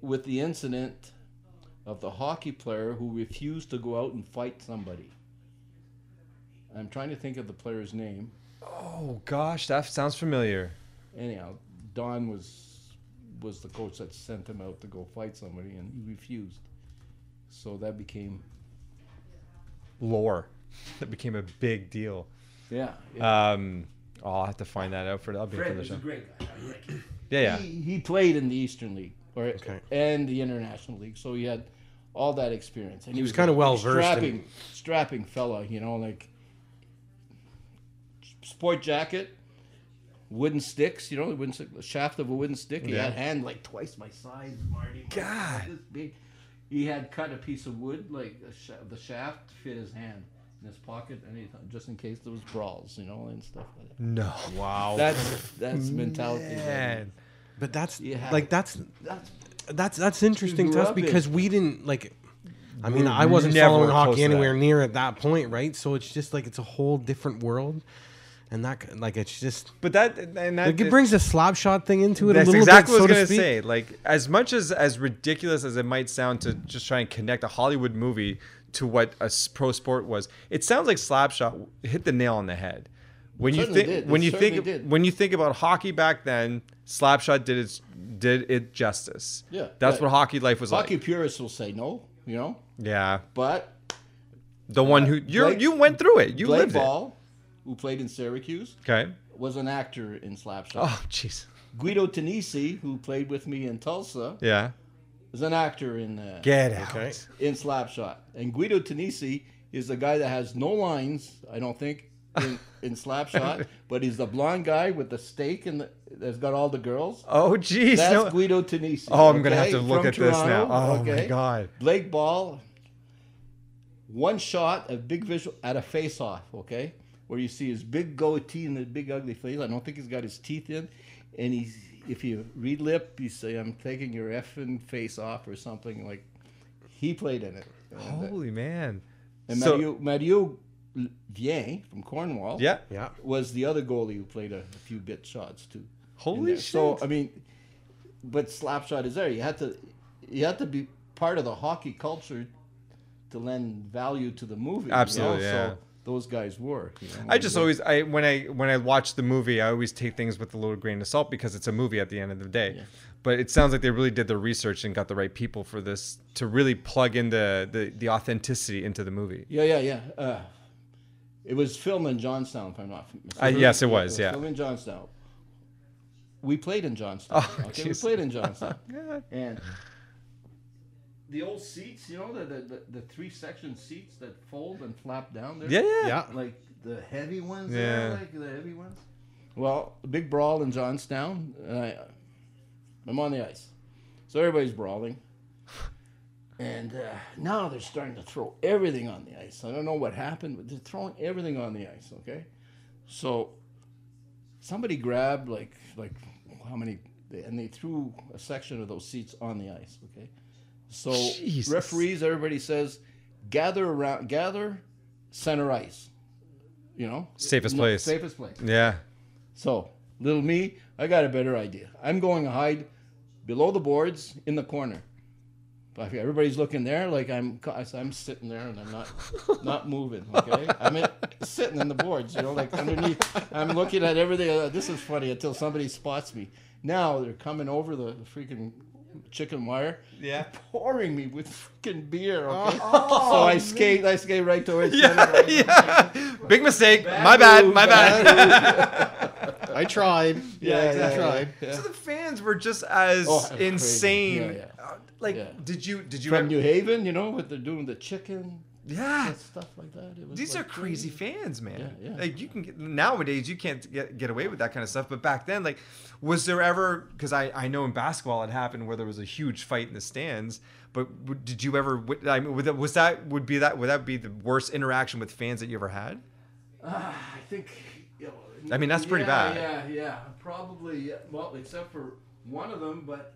with the incident of the hockey player who refused to go out and fight somebody. I'm trying to think of the player's name. Oh gosh, that sounds familiar. Anyhow, Don was was the coach that sent him out to go fight somebody, and he refused. So that became Lore. That became a big deal. yeah. yeah. Um, oh, I'll have to find that out for. I'll be for Fred the was show. a great guy. I like him. Yeah, yeah. He, he played in the Eastern League or Okay. and the International League, so he had all that experience. And He was a kinda big well-versed in- strapping, strapping fella, you know, like sport jacket, wooden sticks, you know, the wooden stick, the shaft of a wooden stick. He Yeah. had hand like twice my size, Marty. God. this big. He had cut a piece of wood, like a sh- the shaft, to fit his hand in his pocket, and he thought, just in case there was brawls, you know, and stuff like that. No. Wow. That's that's mentality. Man. but that's Yeah. like that's That's that's that's interesting grew to us up in- because we didn't like. I mean, We're I wasn't following hockey anywhere near at that point, right? So it's just like it's a whole different world, and that like it's just But that and that like, it brings the slap shot thing into it That's a little exactly bit, what I to was gonna speak. say. Like, as much as as ridiculous as it might sound to just try and connect a Hollywood movie to what a pro sport was, it sounds like Slapshot hit the nail on the head. When you think did. It when you think did. when you think about hockey back then, Slapshot did its did it justice. Yeah. that's Yeah. what hockey life was hockey like. Hockey purists will say no, you know, Yeah, but the one who you you went through it, you Blake lived Ball, who played in Syracuse. Okay. was an actor in Slapshot. Oh, jeez. Guido Tenesi, who played with me in Tulsa, Yeah. was an actor in uh, Get out. Okay. in Slapshot. And Guido Tenesi is the guy that has no lines, I don't think, in, in Slapshot, but he's the blonde guy with the steak and the, that's got all the girls. Oh, jeez. That's no. Guido Tenesi. Oh, I'm gonna have to look from at this now. Toronto, Oh my god. Blake Ball, one shot, a big visual at a face off, okay? Where you see his big goatee and the big ugly face. I don't think he's got his teeth in. And he's, if you read lip, you say, I'm taking your effing face off or something like he played in it. And, uh, Holy man. and So- Mario, Mario Vien from Cornwall Yeah. Yeah. was the other goalie who played a, a few bit shots too. Holy there. So. I mean, but Slapshot is there. You had to, you had to be part of the hockey culture to lend value to the movie. you know? Absolutely, yeah. So those guys were. you know, I just they- always I when I when I watch the movie, I always take things with a little grain of salt because it's a movie at the end of the day. Yeah. But it sounds like they really did their research and got the right people for this to really plug in the the, the authenticity into the movie. Yeah, yeah, yeah. Uh, it was filmed in Johnstown, if I'm not Uh, mistaken. yes, it was, yeah. filmed in Johnstown. We played in Johnstown. Oh, okay, we played in Johnstown. God. and the old seats, you know, the, the, the, the three section seats that fold and flap down there. Yeah, yeah. Yeah. Like the heavy ones. Yeah. Yeah. Like the heavy ones. Well, big brawl in Johnstown. And I, I'm on the ice. So everybody's brawling. And uh, now they're starting to throw everything on the ice. I don't know what happened, but they're throwing everything on the ice. Okay, so somebody grabbed like like how many, and they threw a section of those seats on the ice. Okay, so Jesus. referees, everybody says, gather around, gather center ice. You know, Safest No, place. Safest place. Yeah. So, little me, I got a better idea. I'm going to hide below the boards in the corner. But everybody's looking there, like I'm. I'm sitting there and I'm not, not moving. Okay, I'm in, sitting in the boards, you know, like underneath. I'm looking at everything. Uh, this is funny until somebody spots me. Now they're coming over the, the freaking chicken wire, Yeah. pouring me with freaking beer. Okay, so I skate. I skate right towards. Yeah, center. yeah. Big mistake. my bad. move, My bad. I tried. Yeah, yeah, I tried. yeah. So the fans were just as Oh, insane. crazy. Yeah, Uh, Like, Yeah. did you did you From ever- New Haven, you know, what they're doing the chicken yeah? stuff like that. It was These like are crazy fans, man. Yeah, yeah. Like you can get, nowadays you can't get, get away with that kind of stuff, but back then, like, was there ever? Because I I know in basketball it happened where there was a huge fight in the stands. But did you ever? w- I mean, would that- was that would be that would that be the worst interaction with fans that you ever had? Ah, I think. You know, I mean, that's pretty yeah, bad. Yeah, yeah, probably. Yeah. Well, except for one of them, but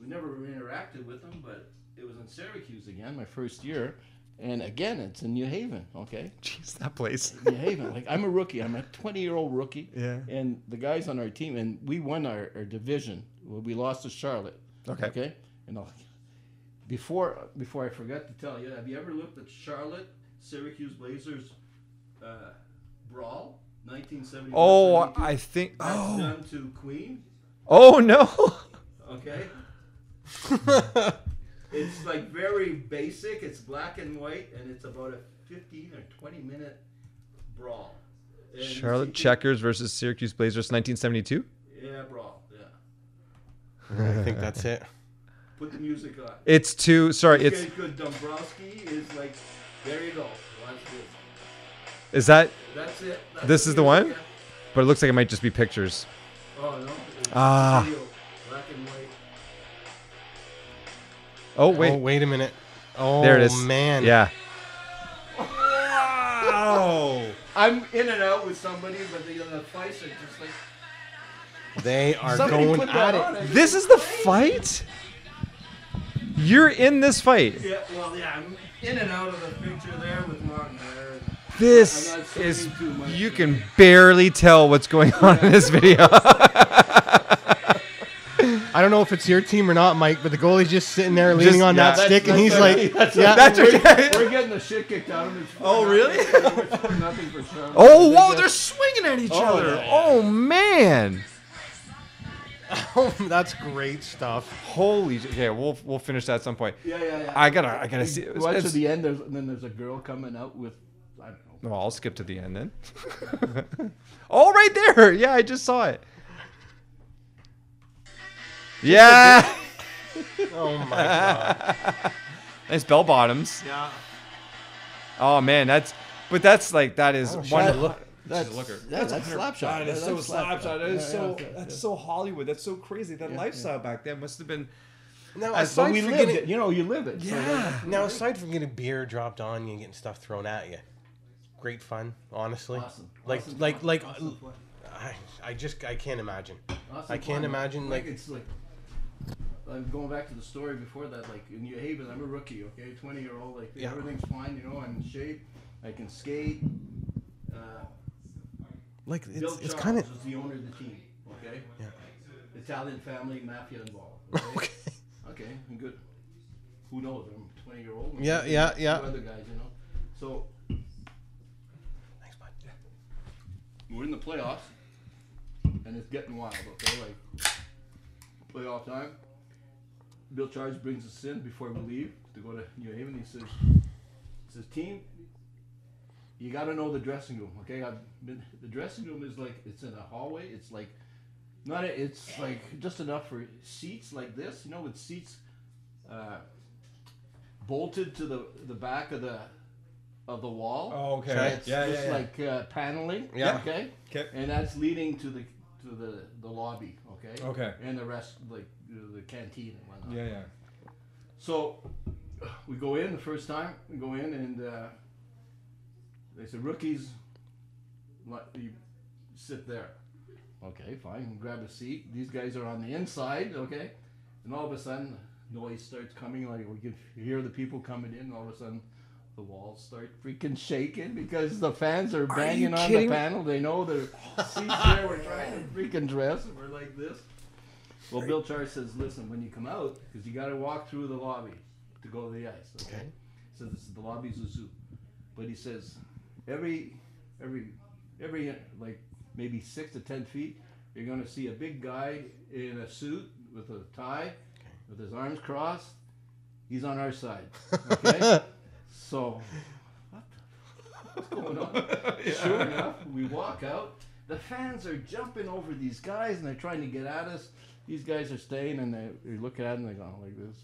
we never interacted with them. But it was in Syracuse again, my first year, and again, it's in New Haven. Okay, Jeez, that place. New Haven. Like I'm a rookie. I'm a 20 year old rookie. Yeah. And the guys on our team, and we won our, our division. Well, we lost to Charlotte. Okay. Okay. And I'll, before before I forgot to tell you, have you ever looked at Charlotte Syracuse Blazers uh, brawl 1971? Oh, I think. That's Oh, done to Queen. oh no. Okay. it's like very basic. It's black and white, and it's about a 15 or 20 minute brawl. And Charlotte see- Checkers versus Syracuse Blazers, 1972. Yeah, brawl. Yeah. I think that's it. Put the music on. It's too Sorry, It's it's good. Dombrowski is like, there you go. Watch this. is that? That's it. That's This is the one? yeah. But it looks like it might just be pictures. Oh no. Ah. video, Oh, oh wait, Oh, wait a minute. Oh, there it is. man. Yeah. Wow. I'm in and out with somebody, but the, uh, the fights are just like. They are Somebody going put at that it. on. I This is the fight. You're in this fight. Yeah, well, yeah, I'm in and out of the picture there with Martin. hair. This I'm not saying is. too much, You can barely tell what's going on in this video. I don't know if it's your team or not, Mike, but the goalie's just sitting there leaning Just- on yeah, that that's- stick, and he's okay. like, That's yeah, That's okay. We're getting the shit kicked out of him. It's Oh, four really? nothing. It's four nothing for sure. Oh, They whoa! They're swinging at each Oh, other. yeah, yeah. Oh man! oh, that's great stuff. Holy! j- Okay, we'll we'll finish that at some point. Yeah, yeah, yeah. I gotta I gotta see. it's- Watch to the end, there's, and then there's a girl coming out with, I don't know. Well, I'll skip to the end then. oh, right there. Yeah, I just saw it. Yeah. Oh my god. nice bell bottoms. Yeah. Oh man, that's but that's like that is oh, one. That- look. That's, looker. that's, that's slap shot. That is That's so slap shot. That is Yeah, so yeah, that's yeah. so Hollywood. That's so crazy. That lifestyle back then must have been. Now, But aside we from lived getting, it. You know, you live it. so Yeah. that's- now aside from getting beer dropped on you and getting stuff thrown at you, great fun, honestly. Awesome. Like, Awesome like, fun. like, Awesome. I, I just, I can't imagine. Awesome I can't fun. imagine, like- it's like. I'm going back to the story before that. Like in New Haven, I'm a rookie. Okay, 20 year old. Like Yeah. everything's fine. You know, I'm in shape. I can skate. Uh, Like, Bill it's, it's kind of. the owner of the team. Okay. Yeah. Italian family, mafia involved. Okay. Okay, I'm good. Who knows? I'm 20 year old. Yeah, yeah, yeah. Other guys, you know. So Thanks, bud. we're in the playoffs, and it's getting wild. Okay, like playoff time. Bill Charles brings us in before we leave to go to New Haven. He says, he "says team, you got to know the dressing room. Okay, I've been. The dressing room is like it's in a hallway. It's like not. A, it's like just enough for seats like this. You know, with seats uh, bolted to the the back of the of the wall. Oh, okay. So it's Yeah, yeah, just yeah. like uh, paneling. Yeah. Okay. Okay. And that's leading to the to the the lobby. Okay. Okay. And the rest, like the, the canteen and whatnot. Yeah, yeah. So we go in the first time. We go in and uh, they said rookies, let you sit there. Okay, fine. Grab a seat. These guys are on the inside. Okay, and all of a sudden, noise starts coming. Like we can hear the people coming in. All of a sudden, the walls start freaking shaking because the fans are banging on the panel. They know the seats there. We're trying to freaking dress. and We're like this. Well, Bill Char says, listen, when you come out, because you got to walk through the lobby to go to the ice. Okay. He says this is the lobby's a zoo, but he says every every every like maybe six to ten feet, you're going to see a big guy in a suit with a tie, with his arms crossed. He's on our side. Okay. So, what the, what's going on? Sure enough, we walk out. The fans are jumping over these guys and they're trying to get at us. These guys are staying and they, they look at him and they go like this.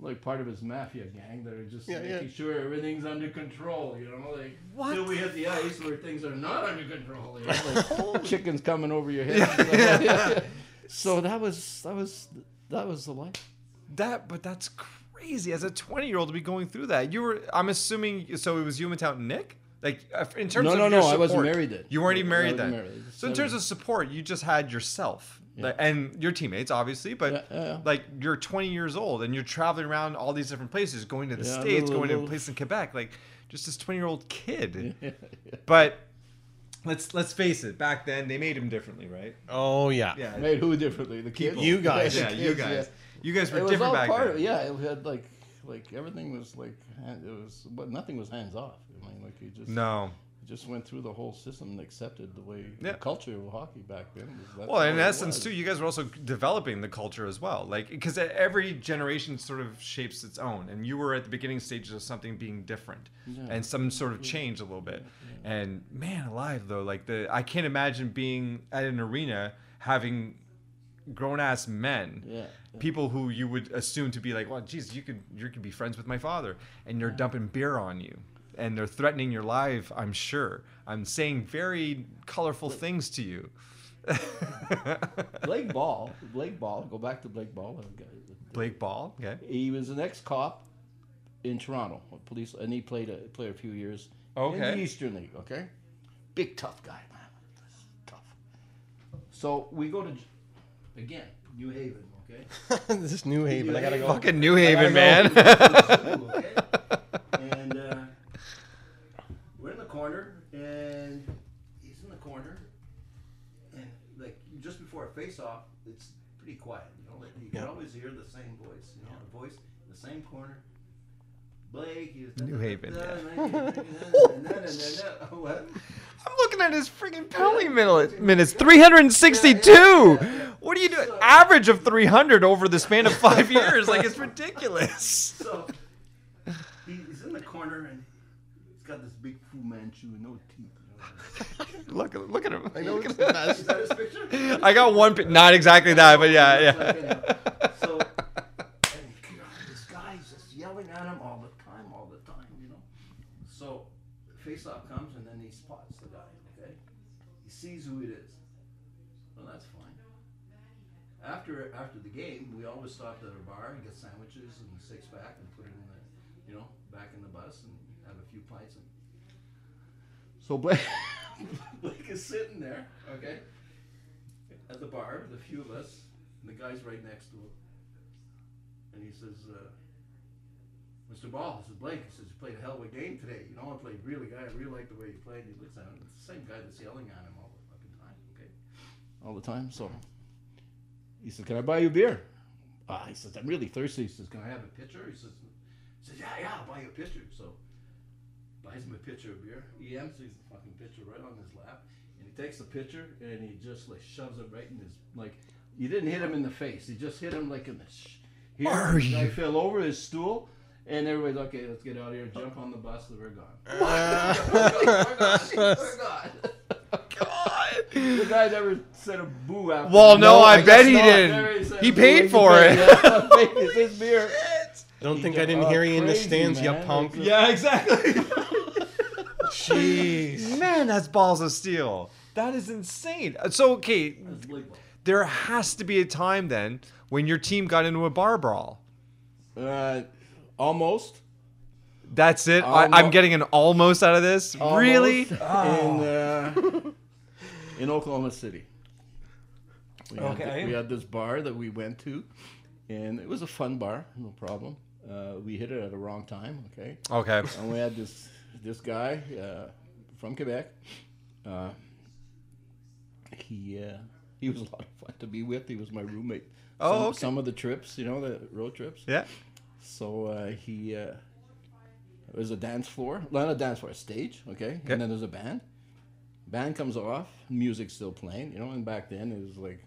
Like part of his mafia gang that are just Yeah, making yeah. sure everything's under control, you know, like What? till we hit the ice where things are not under control. You know, like whole chickens coming over your head. so that was that was that was the life. That, but that's crazy. As a 20 year old to be going through that, you were. I'm assuming. So it was you, Matout, and Nick. Like uh, in terms No, of no, your no, I wasn't married then. You weren't even married then. married. So in terms of support, you just had yourself. Yeah. And your teammates, obviously, but Yeah, yeah, yeah. like you're 20 years old and you're traveling around all these different places, going to the Yeah, states, little- going to a place in Quebec, like just this 20 year old kid. But let's let's face it, back then they made him differently, right? Oh yeah. Yeah, Made who differently? The kids. You guys. The yeah, you kids, guys, you guys were It was different all back part then. of yeah. It had like like everything was like it was but nothing was hands off. I mean, like you just No, just went through the whole system and accepted the way Yeah. the culture of hockey back then. Was Well, in essence, too, you guys were also developing the culture as well. Like, because every generation sort of shapes its own, and you were at the beginning stages of something being different Yeah. and some sort of change a little bit. And man, alive though, like the I can't imagine being at an arena having grown ass men. Yeah. People who you would assume to be like, well, geez, you could you could be friends with my father, and they're dumping beer on you, and they're threatening your life. I'm sure. I'm saying very colorful things to you. Blake Ball, Blake Ball. Go back to Blake Ball. Blake Ball, okay. He was an ex-cop in Toronto, a police, and he played a played a few years in the Eastern League. Okay, big tough guy, man. Tough. So we go to again New Haven. Okay. this is New Haven. I gotta go. Fucking New Haven, man. okay? And uh, we're in the corner, and he's in the corner, and like just before a face-off, it's pretty quiet. You know, like you can Yeah. always hear the same voice. You know, the voice in the same corner. Blake, he's New Haven, What? I'm looking at his freaking penalty minute- minutes 362. What are you doing? Average of 300 over the span of five years. Like, it's ridiculous. So he's in the corner, and he's got this big Fu Manchu and no teeth. Look, look at him. I know Look it's at the best. Is that his picture? I got one, not exactly that, but yeah, yeah. So, and this guy's just yelling at him all the time, all the time, you know. So, face-off comes and then he spots the guy. Okay, he sees who it is. Well, that's fine. After after the game, we always stopped at a bar and get sandwiches and six pack and put it in the, you know, back in the bus and have a few pints. And so Blake, Blake is sitting there, okay, at the bar, the few of us, and the guy's right next to him. And he says, uh, Mr. Ball, this is Blake. He says, You played a hell of a game today. You know, I played really good. I really like the way you played. He looks at him. It's the same guy that's yelling at him all the fucking time, okay? All the time. So he says, Can I buy you a beer? Ah, he says, I'm really thirsty. He says, Can I have a pitcher? He says, he says Yeah, yeah, I'll buy you a pitcher. So buys him a pitcher of beer. He empties the fucking pitcher right on his lap. And he takes the pitcher and he just like shoves it right in his like you didn't hit him in the face. He just hit him like in the sh- here. Are the guy fell over his stool and everybody's okay, let's get out of here, jump on the bus, we're gone. we're gone. We're gone. The guy never said a boo after Well, that. no, I, guess bet he did. Never said He a boo. paid for it. Yeah, it's his beer. I don't He think I didn't oh, hear you in the crazy, stands, you punk. A- Yeah, exactly. Jeez. Man, that's balls of steel. That is insane. So, okay, there has to be a time then when your team got into a bar brawl. Uh, almost. That's it. I, I'm getting an almost out of this. Really? almost in uh, in Oklahoma City. We had, Okay. we had this bar that we went to, and it was a fun bar, no problem. Uh, we hit it at the wrong time, okay. Okay. And we had this this guy uh, from Quebec. Uh, he uh, he was a lot of fun to be with. He was my roommate. Oh, some, okay. some of the trips, you know, the road trips. Yeah. So uh, he uh, there's a dance floor, not a dance floor, a stage, okay, Okay. and then there's a band. Band comes off, music's still playing, you know, and back then it was like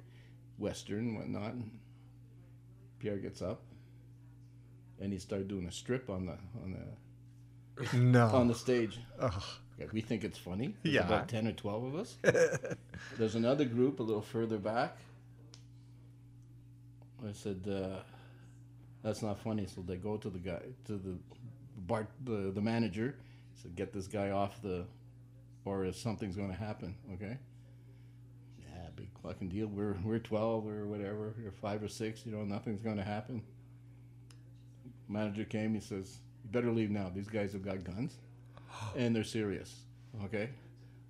western and whatnot. And Pierre gets up, and he started doing a strip on the on the No. on the stage. Ugh. We think it's funny. There's Yeah. about ten or twelve of us. There's another group a little further back. I said, uh, "That's not funny." So they go to the guy, to the bar, the the manager. Said, "Get this guy off the, or if something's going to happen." Okay. Yeah, big fucking deal. We're we're twelve or whatever, or five or six. You know, nothing's going to happen. Manager came. He says, "You better leave now. These guys have got guns, and they're serious." Okay.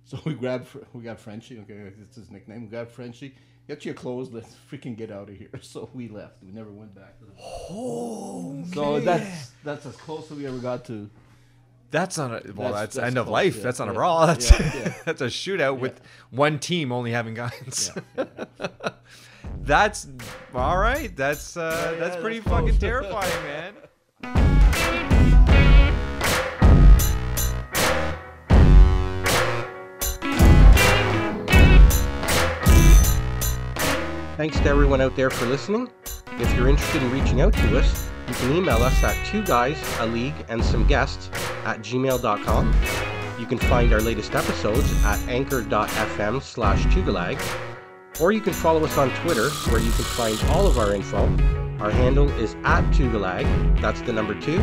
So we grabbed, we got Frenchie. Okay, it's his nickname. We grabbed Frenchie. Get your clothes. Let's freaking get out of here. So we left. We never went back to the. Oh. So that's that's as close as we ever got to. That's not a well. That's- That's, that's end of life. yeah, that's not a yeah, brawl. That's yeah, yeah. that's a shootout with one team only having guns. Yeah. that's all right. That's uh, Yeah, that's pretty that's fucking close. terrifying, man. Thanks to everyone out there for listening. If you're interested in reaching out to us, you can email us at two guys, a league, and some guests at gmail.com. You can find our latest episodes at anchor.fm slash tugalag, or you can follow us on Twitter where you can find all of our info. Our handle is at tugalag, that's the number two,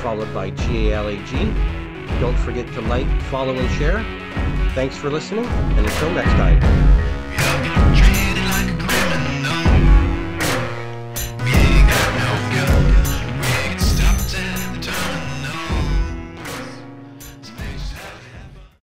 followed by G-A-L-A-G. Don't forget to like, follow, and share. Thanks for listening, and until next time.